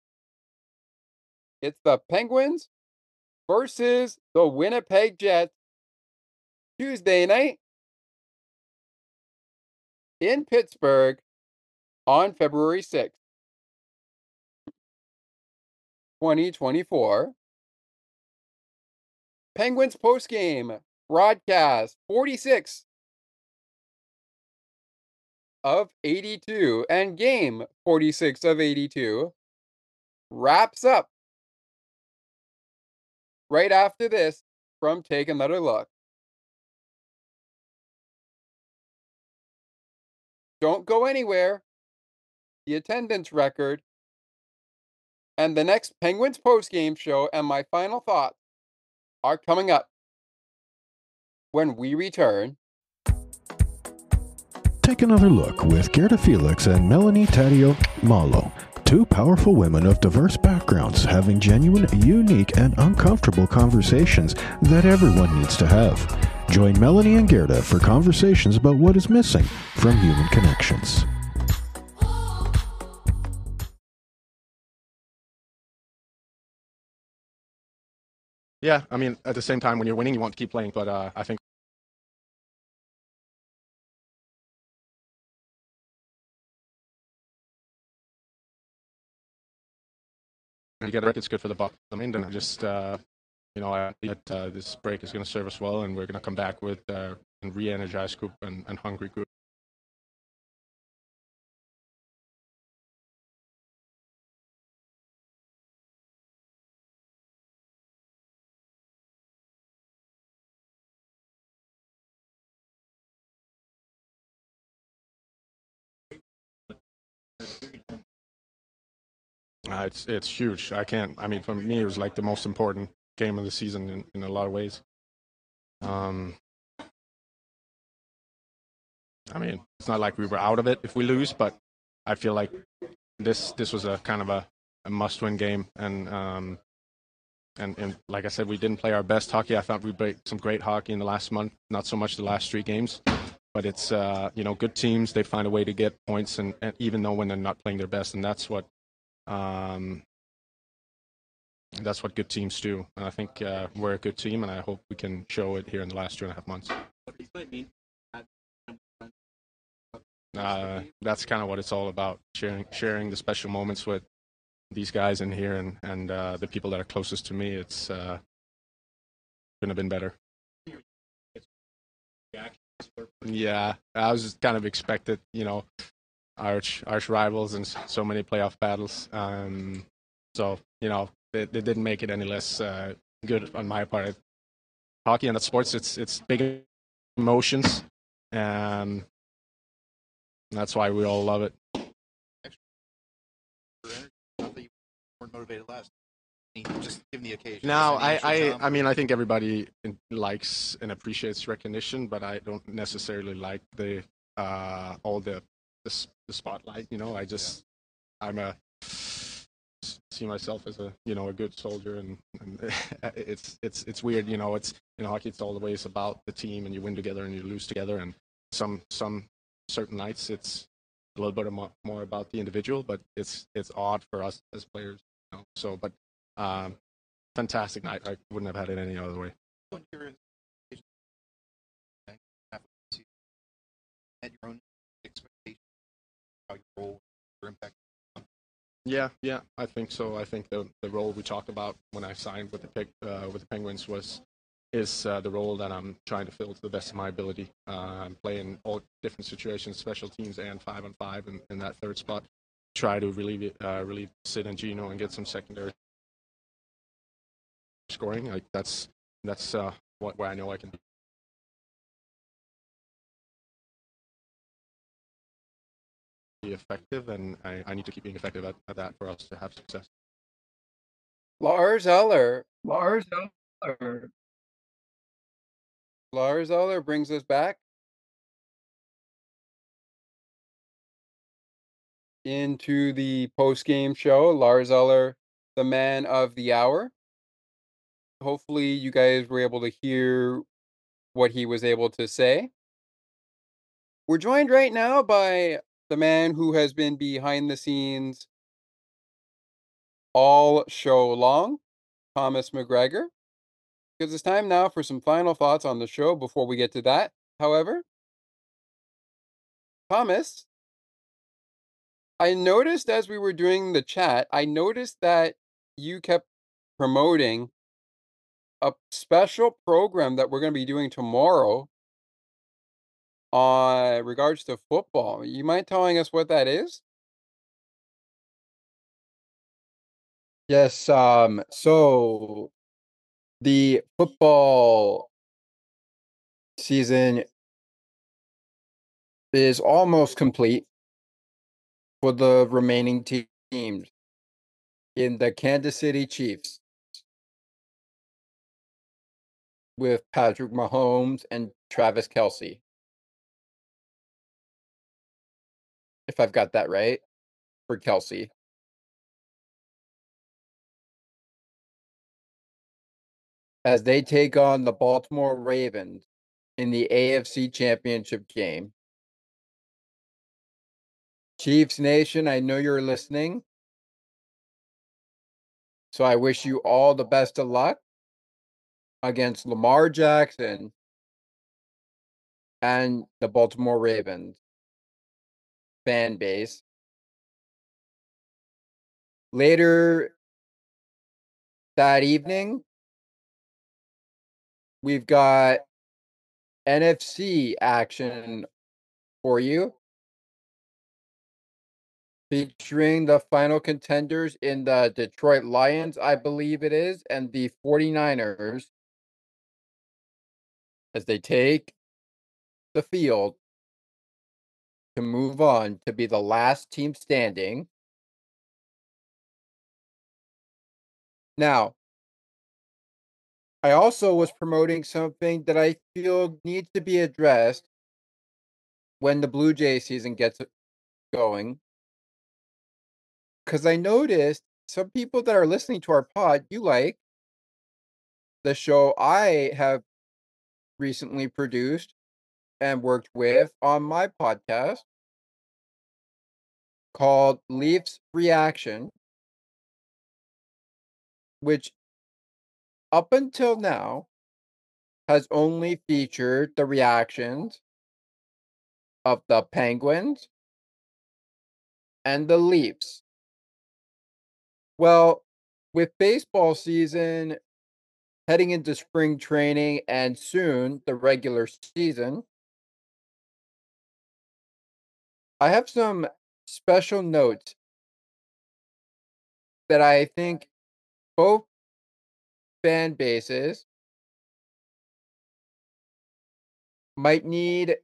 It's the Penguins versus the Winnipeg Jets Tuesday night in Pittsburgh on February 6th, 2024. Penguins postgame broadcast 46 of 82 and game 46 of 82 wraps up right after this from Take Another Look. Don't go anywhere. The attendance record and the next Penguins postgame show and my final thoughts are coming up when we return. Take another look with Gerda Felix and Melanie Taddeo Malo, two powerful women of diverse backgrounds having genuine, unique, and uncomfortable conversations that everyone needs to have. Join Melanie and Gerda for conversations about what is missing from human connections. Yeah, I mean, at the same time, when you're winning, you want to keep playing, but uh, I think you get a break, it's good for the buck. I mean, and just uh, you know, I that uh, this break is going to serve us well, and we're going to come back with uh, a re-energized group and, and hungry group. It's it's huge. I can't. I mean, for me, it was like the most important game of the season in, in a lot of ways. Um, I mean, it's not like we were out of it if we lose, but I feel like this this was a kind of a, a must-win game, and um, and and like I said, we didn't play our best hockey. I thought we played some great hockey in the last month, not so much the last three games. But it's uh, you know good teams. They find a way to get points, and, and even though when they're not playing their best, and that's what um, that's what good teams do. And I think uh, we're a good team, and I hope we can show it here in the last two and a half months. Uh, that's kind of what it's all about sharing sharing the special moments with these guys in here and and uh, the people that are closest to me. It's uh, couldn't have been better. Yeah, I was kind of expected, you know, arch arch rivals and so many playoff battles. Um, so you know, they, they didn't make it any less uh, good on my part. Hockey and the sports, it's it's big emotions, and that's why we all love it. motivated last. Just given the occasion. No, Is there I, I. I mean, I think everybody likes and appreciates recognition, but I don't necessarily like the uh, all the, the the spotlight. You know, I just I'm a see myself as a you know a good soldier, and, and [LAUGHS] it's it's it's weird. You know, it's in hockey, it's all the ways about the team, and you win together and you lose together, and some some certain nights it's a little bit more, more about the individual, but it's it's odd for us as players. You know? So, but um, fantastic night. I wouldn't have had it any other way. Impact. Yeah, yeah, I think so. I think the the role we talked about when I signed with the uh, with the Penguins was is uh, the role that I'm trying to fill to the best of my ability. Uh, I'm playing all different situations, special teams and five on five, in, in that third spot. Try to relieve it, uh, relieve Sid and Gino and get some secondary scoring. Like that's that's uh, what where I know I can be be effective, and I, I need to keep being effective at, at that for us to have success. Lars Eller. Lars Eller. Lars Eller brings us back into the post game show. Lars Eller, the man of the hour. Hopefully, you guys were able to hear what he was able to say. We're joined right now by the man who has been behind the scenes all show long, Thomas McGregor. Because it's time now for some final thoughts on the show before we get to that. However, Thomas, I noticed as we were doing the chat, I noticed that you kept promoting a special program that we're going to be doing tomorrow on regards to football. You mind telling us what that is? Yes, um so the football season is almost complete for the remaining teams in the Kansas City Chiefs with Patrick Mahomes and Travis Kelce. If I've got that right for Kelsey. as they take on the Baltimore Ravens in the AFC Championship game. Chiefs Nation, I know you're listening. So I wish you all the best of luck against Lamar Jackson and the Baltimore Ravens fan base. Later that evening, we've got NFC action for you. Featuring the final contenders in the Detroit Lions, I believe it is, and the 49ers as they take the field to move on to be the last team standing. Now, I also was promoting something that I feel needs to be addressed when the Blue Jay season gets going. Because I noticed some people that are listening to our pod, you like the show I have recently produced and worked with on my podcast called Leafs Reaction, which up until now has only featured the reactions of the Penguins and the Leafs. Well, with baseball season heading into spring training and soon the regular season, I have some special notes that I think both fan bases might need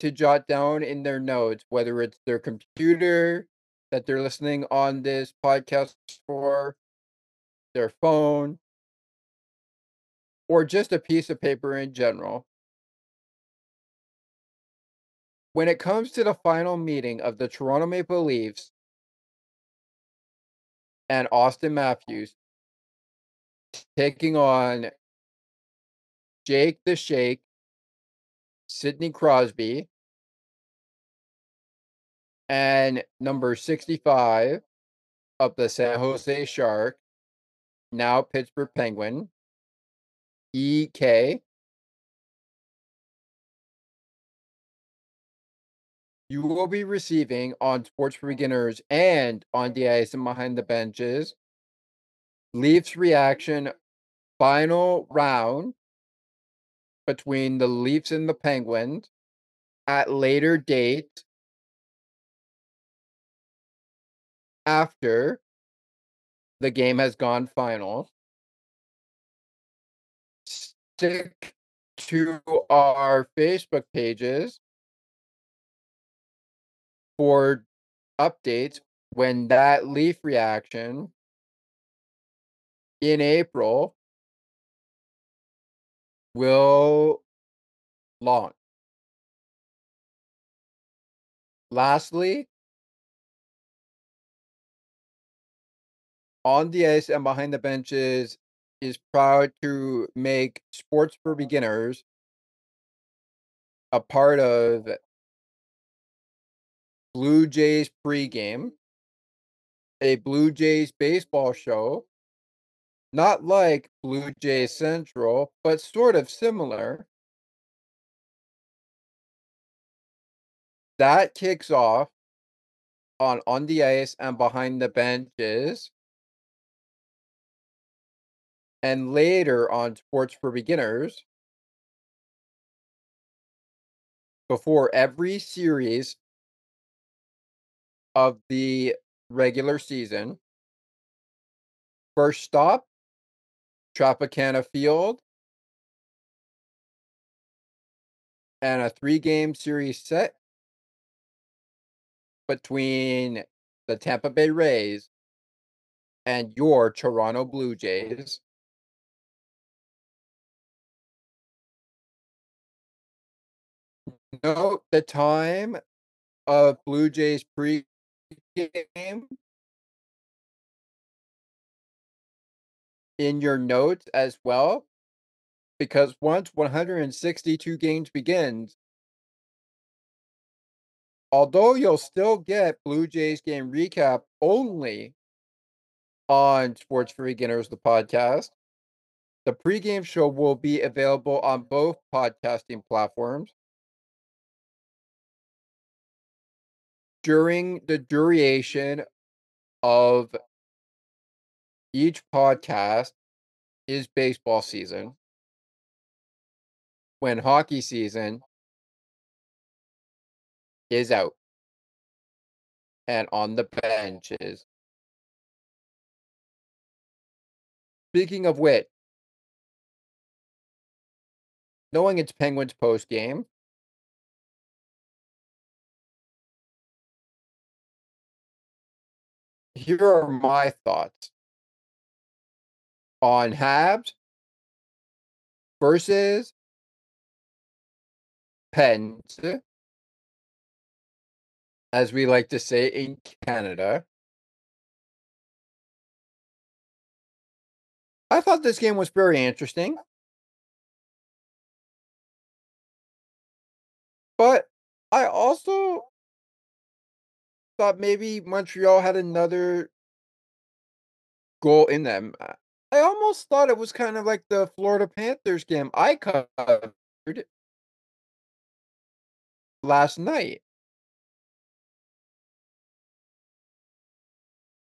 to jot down in their notes, whether it's their computer that they're listening on this podcast for, their phone, or just a piece of paper in general. When it comes to the final meeting of the Toronto Maple Leafs and Auston Matthews, taking on Jake the Shake, Sidney Crosby, and number 65 of the San Jose Shark, now Pittsburgh Penguin, EK. You will be receiving on Sports for Beginners and on ice and behind the benches Leafs reaction final round between the Leafs and the Penguins at later date after the game has gone final. Stick to our Facebook pages for updates when that Leaf reaction in April will launch. Lastly, on the ice and behind the benches is proud to make sports for beginners a part of Blue Jays pregame, a Blue Jays baseball show, not like Blue Jays Central, but sort of similar. That kicks off on on the ice and behind the benches. And later on Sports for Beginners, before every series of the regular season. First stop, Tropicana Field. And a three game series set between the Tampa Bay Rays and your Toronto Blue Jays. Note the time of Blue Jays pre game in your notes as well because once 162 games begins although you'll still get blue jays game recap only on sports for beginners the podcast the pregame show will be available on both podcasting platforms during the duration of each podcast is baseball season. When hockey season is out and on the benches. Speaking of which, knowing it's Penguins post game, here are my thoughts on Habs versus Pens, as we like to say in Canada. I thought this game was very interesting. But I also thought maybe Montreal had another goal in them. Uh, I almost thought it was kind of like the Florida Panthers game I covered last night.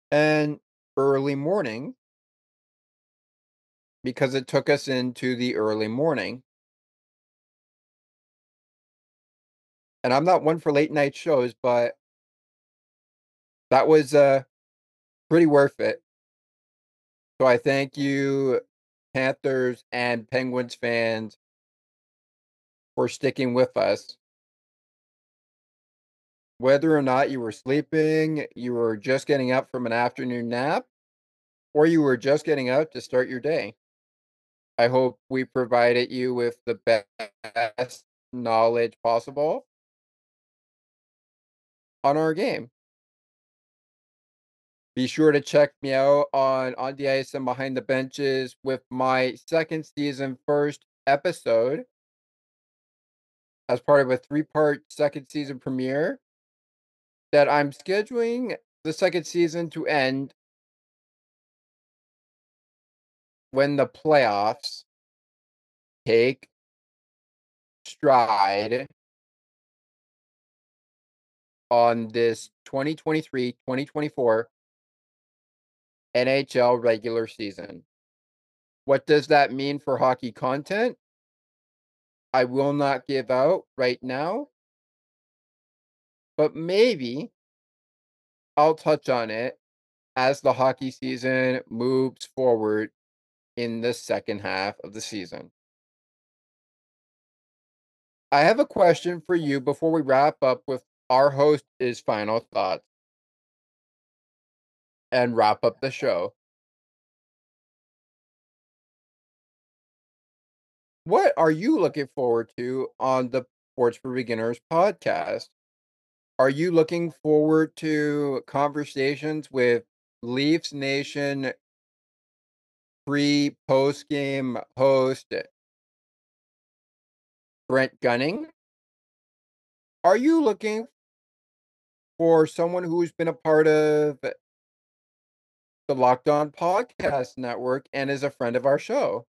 And early morning because it took us into the early morning. And I'm not one for late night shows, but that was uh pretty worth it. So I thank you, Panthers and Penguins fans, for sticking with us. Whether or not you were sleeping, you were just getting up from an afternoon nap, or you were just getting up to start your day. I hope we provided you with the best knowledge possible on our game. Be sure to check me out on On the Ice and Behind the Benches with my second season first episode. As part of a three part second season premiere that I'm scheduling the second season to end when the playoffs take stride on this 2023 2024 NHL regular season. What does that mean for hockey content? I will not give out right now, but maybe I'll touch on it as the hockey season moves forward in the second half of the season. I have a question for you before we wrap up with our host his final thoughts and wrap up the show. What are you looking forward to on the Sports for Beginners podcast? Are you looking forward to conversations with Leafs Nation pre post game host Brent Gunning? Are you looking for someone who's been a part of the Locked On Podcast Network and is a friend of our show?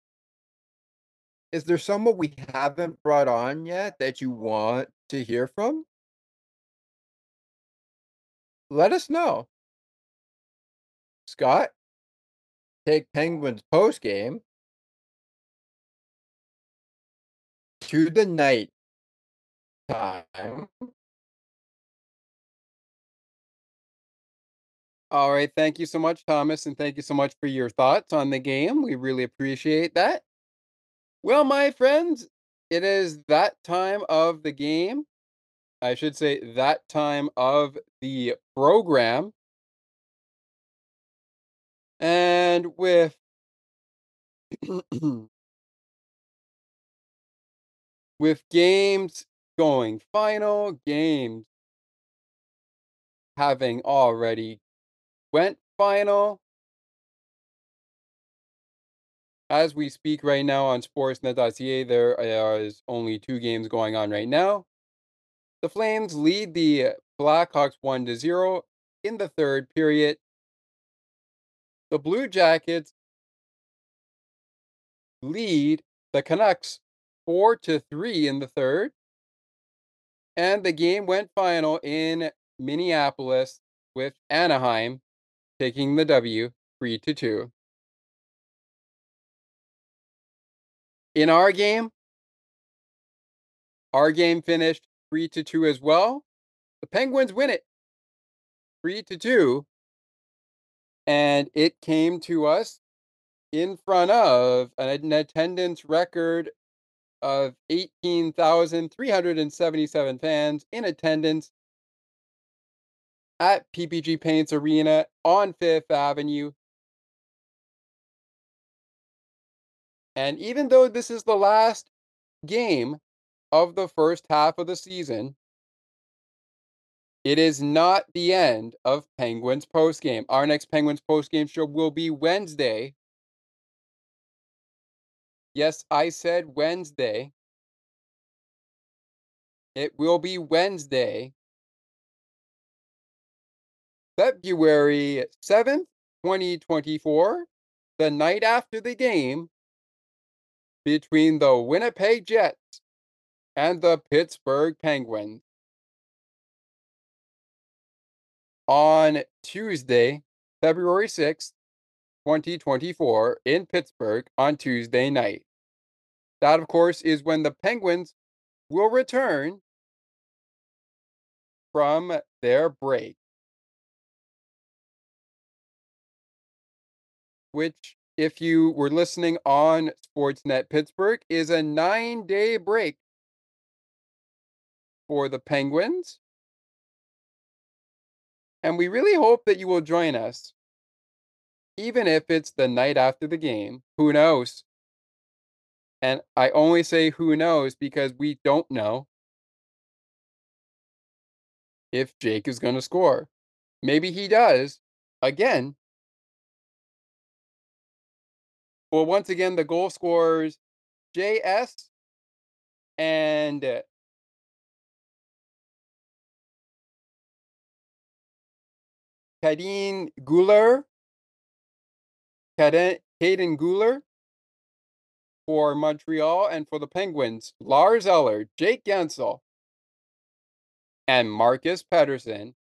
Is there someone we haven't brought on yet that you want to hear from? Let us know. Scott, take Penguins post game to the night time. All right. Thank you so much, Thomas, and thank you so much for your thoughts on the game. We really appreciate that. Well, my friends, it is that time of the game. I should say that time of the program. And with [CLEARS THROAT] with games going final, games having already went final. As we speak right now on sportsnet.ca, there uh, is only two games going on right now. The Flames lead the Blackhawks 1 to 0 in the third period. The Blue Jackets lead the Canucks 4 to 3 in the third. And the game went final in Minneapolis with Anaheim taking the W 3 to 2. In our game, our game finished 3 to 2 as well. The Penguins win it 3 to 2. And it came to us in front of an attendance record of 18,377 fans in attendance at PPG Paints Arena on Fifth Avenue. And even though this is the last game of the first half of the season, it is not the end of Penguins postgame. Our next Penguins postgame show will be Wednesday. Yes, I said Wednesday. It will be Wednesday, February 7th, 2024, the night after the game between the Winnipeg Jets and the Pittsburgh Penguins. On Tuesday, February 6th, 2024, in Pittsburgh on Tuesday night. That, of course, is when the Penguins will return from their break. Which if you were listening on Sportsnet Pittsburgh, is a nine day break for the Penguins. And we really hope that you will join us, even if it's the night after the game. Who knows? And I only say who knows because we don't know if Jake is going to score. Maybe he does again Well, once again, the goal scorers JS and uh Kaiden Guhle, Kaiden Guhle for Montreal and for the Penguins, Lars Eller, Jake Guentzel, and Marcus Pettersson.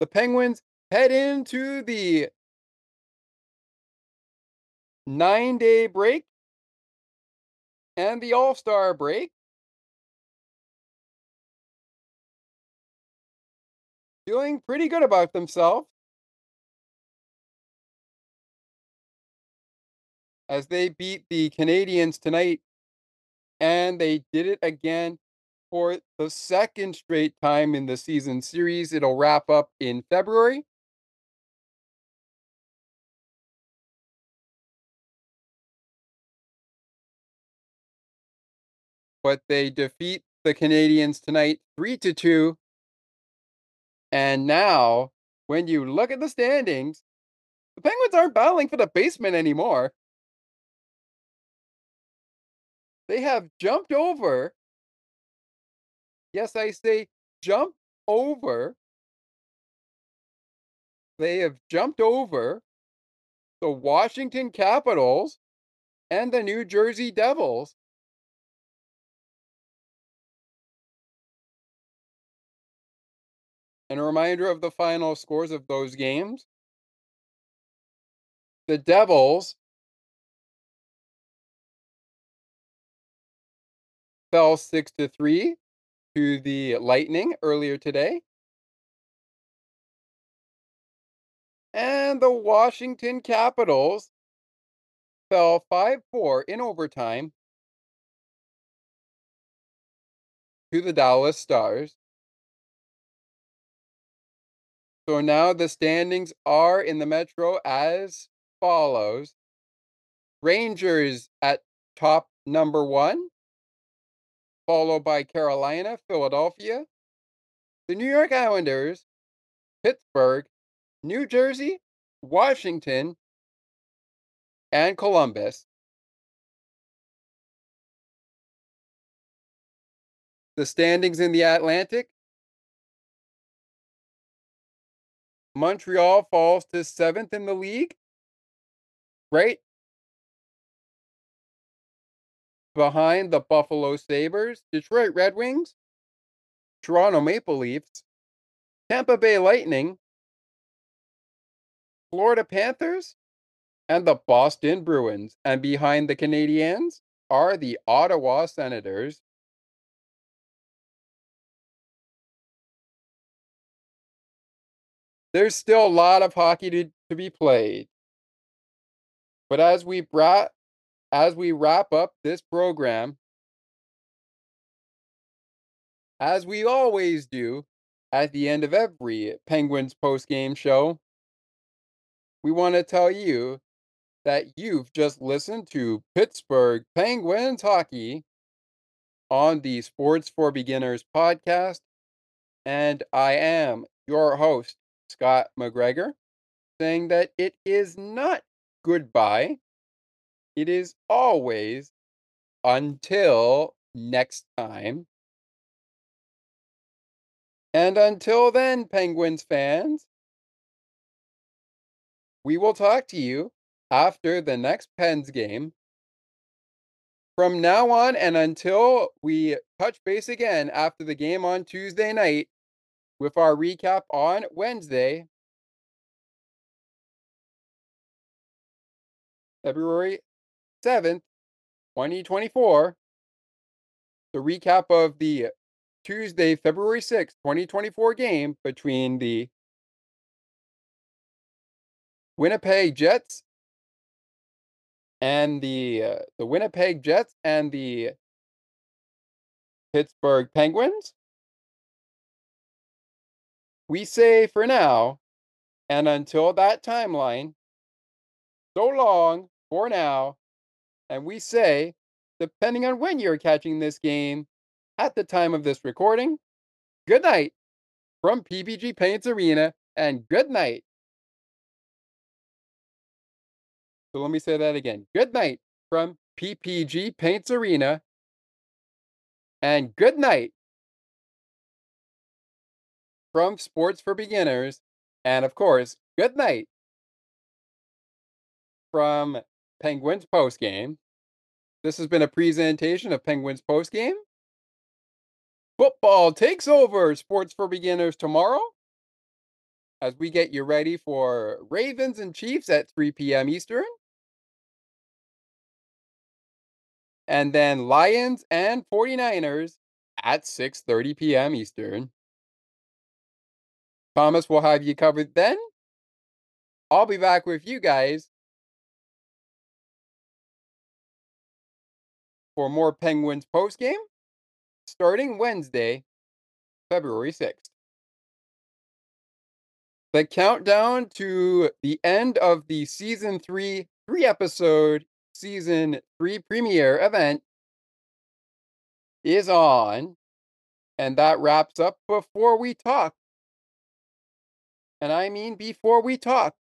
The Penguins head into the nine day break and the All Star break. Feeling pretty good about themselves as they beat the Canadiens tonight, and they did it again for the second straight time in the season series. It'll wrap up in February. But they defeat the Canadiens tonight 3 to 2. And now, when you look at the standings, the Penguins aren't battling for the basement anymore. They have jumped over. Yes, I say jump over. They have jumped over the Washington Capitals and the New Jersey Devils. And a reminder of the final scores of those games. The Devils fell 6 to 3 to the Lightning earlier today. And the Washington Capitals fell 5 4 in overtime to the Dallas Stars. So now the standings are in the Metro as follows Rangers at top number one, followed by Carolina, Philadelphia, the New York Islanders, Pittsburgh, New Jersey, Washington, and Columbus. The standings in the Atlantic Montreal falls to seventh in the league, right behind the Buffalo Sabres, Detroit Red Wings, Toronto Maple Leafs, Tampa Bay Lightning, Florida Panthers, and the Boston Bruins. And behind the Canadiens are the Ottawa Senators. There's still a lot of hockey to, to be played. But as we brought as we wrap up this program, as we always do at the end of every Penguins post-game show, we want to tell you that you've just listened to Pittsburgh Penguins hockey on the Sports for Beginners podcast. And I am your host, Scott McGregor, saying that it is not goodbye. It is always until next time. And until then, Penguins fans, we will talk to you after the next Pens game. From now on and until we touch base again after the game on Tuesday night with our recap on Wednesday, February 7th, 2024, the recap of the Tuesday, February 6th, 2024 game between the Winnipeg Jets and the uh, the Winnipeg Jets and the Pittsburgh Penguins. We say for now, and until that timeline, so long for now, and we say, depending on when you're catching this game at the time of this recording, good night from PPG Paints Arena, and good night So let me say that again. Good night from PPG Paints Arena. And good night from Sports for Beginners. And of course, good night from Penguins Postgame. This has been a presentation of Penguins Postgame. Football takes over Sports for Beginners tomorrow as we get you ready for Ravens and Chiefs at 3 p.m. Eastern. and then Lions and 49ers at 6:30 p.m. Eastern. Thomas will have you covered then. I'll be back with you guys for more Penguins post game. starting Wednesday, February 6th. The countdown to the end of the season three, three episode season three premiere event is on. And that wraps up before we talk. And I mean before we talk.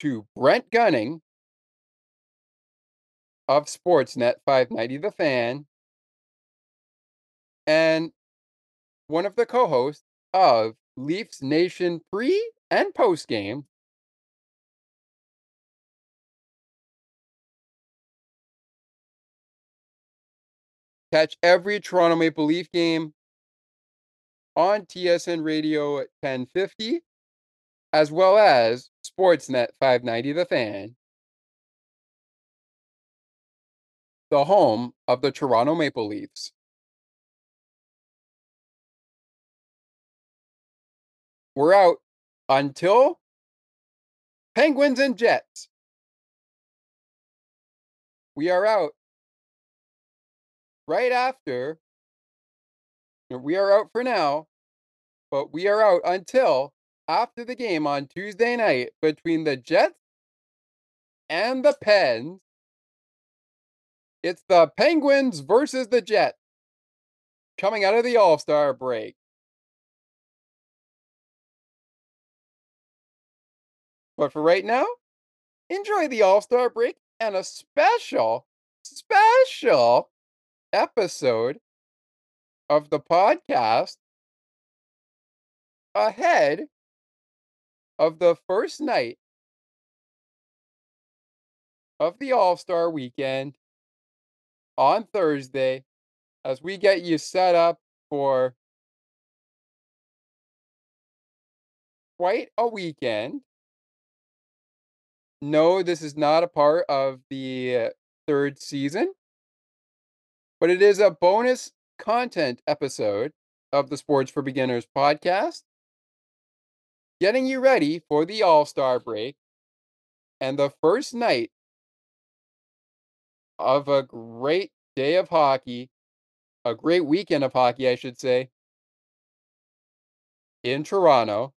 To Brent Gunning of Sportsnet 590 The Fan and one of the co hosts of Leafs Nation pre and post game. Catch every Toronto Maple Leaf game on TSN Radio at 1050, as well as Sportsnet 590 The Fan, the home of the Toronto Maple Leafs. We're out until Penguins and Jets. We are out right after. We are out for now, but we are out until after the game on Tuesday night between the Jets and the Pens. It's the Penguins versus the Jets coming out of the All Star break. But for right now, enjoy the All Star break and a special, special episode of the podcast ahead of the first night of the All Star weekend on Thursday as we get you set up for quite a weekend. No, this is not a part of the third season, but it is a bonus content episode of the Sports for Beginners podcast, getting you ready for the All Star break and the first night of a great day of hockey, a great weekend of hockey, I should say, in Toronto,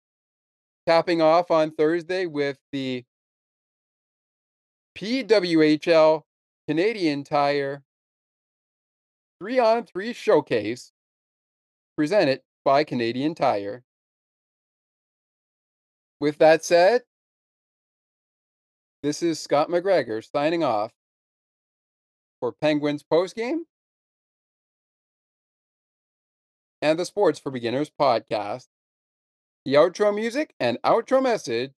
capping off on Thursday with the PWHL Canadian Tire 3 on 3 showcase presented by Canadian Tire. With that said, this is Scott McGregor signing off for Penguins postgame and the Sports for Beginners podcast. The outro music and outro message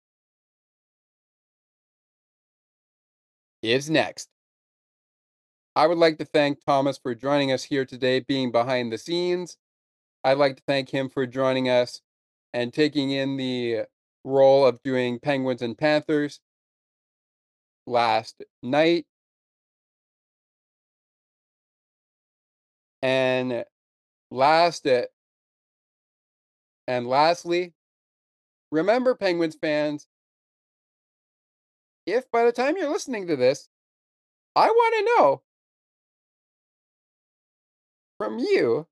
is next. I would like to thank Thomas for joining us here today, being behind the scenes. I'd like to thank him for joining us and taking in the role of doing Penguins and Panthers last night. And last uh, and lastly, remember Penguins fans, if by the time you're listening to this, I want to know from you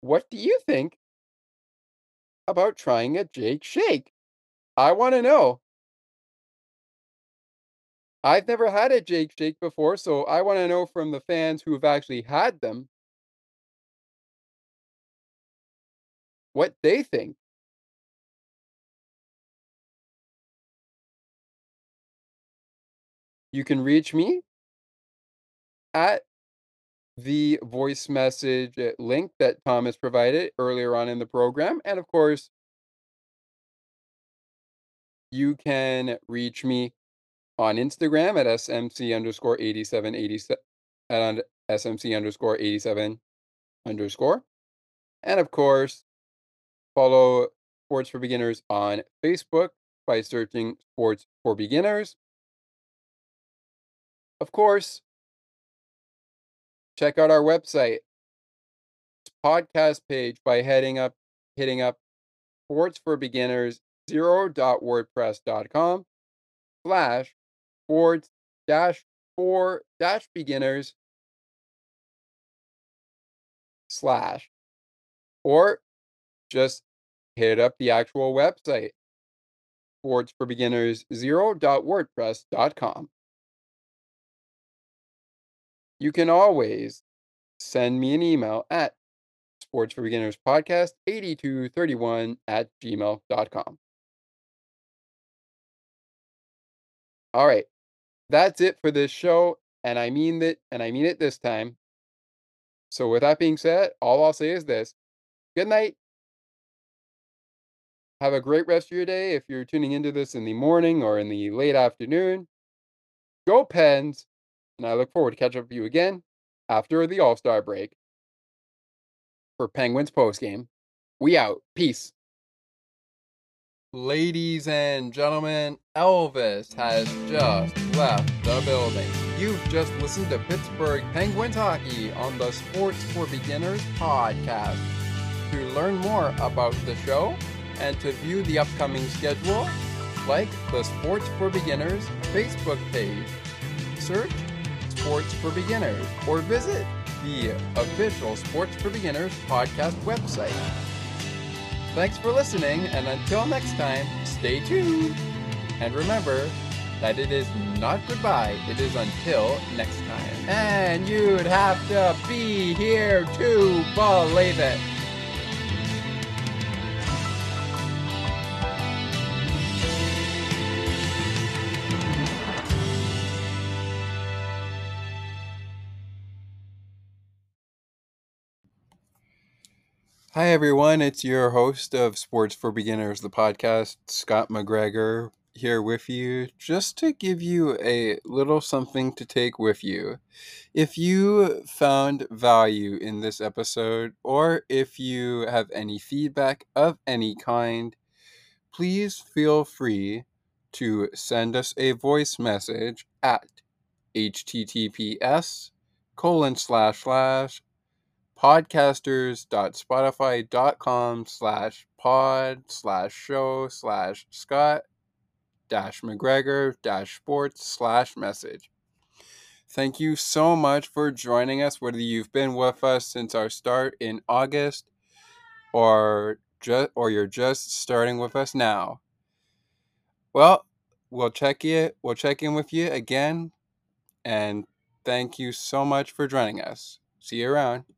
what do you think about trying a Jake Shake? I want to know. I've never had a Jake Shake before, so I want to know from the fans who have actually had them what they think. You can reach me at the voice message uh, link that Thomas provided earlier on in the program. And of course, you can reach me on Instagram at smc underscore 8787 and smc underscore 87 underscore. And of course, follow Sports for Beginners on Facebook by searching Sports for Beginners. Of course, check out our website. Podcast page by heading up hitting up sports for beginners 0.wordpress.com slash sports dash for dash beginners slash or just hit up the actual website sports for beginners 0.wordpress.com you can always send me an email at sports for beginners podcast 8231 at gmail.com all right. That's it for this show and i mean that and i mean it this time. So with that being said all i'll say is this. Good night. Have a great rest of your day if you're tuning into this in the morning or in the late afternoon. Go pens and i look forward to catching up with you again after the all-star break for penguins postgame we out peace Ladies and gentlemen, Elvis has just left the building. You've just listened to Pittsburgh Penguins hockey on the Sports for Beginners podcast. To learn more about the show and to view the upcoming schedule, like the Sports for Beginners Facebook page. Search Sports for Beginners or visit the official Sports for Beginners podcast website. Thanks for listening, and until next time, stay tuned. And remember that it is not goodbye, it is until next time. And you'd have to be here to believe it. Hi, everyone. It's your host of Sports for Beginners, the podcast, Scott McGregor, here with you just to give you a little something to take with you. If you found value in this episode, or if you have any feedback of any kind, please feel free to send us a voice message at https colon slash slash podcasters.spotify.com slash pod slash show slash scott dash mcgregor dash sports slash message. Thank you so much for joining us whether you've been with us since our start in august or just or you're just starting with us now. Well we'll check you we'll check in with you again and thank you so much for joining us. See you around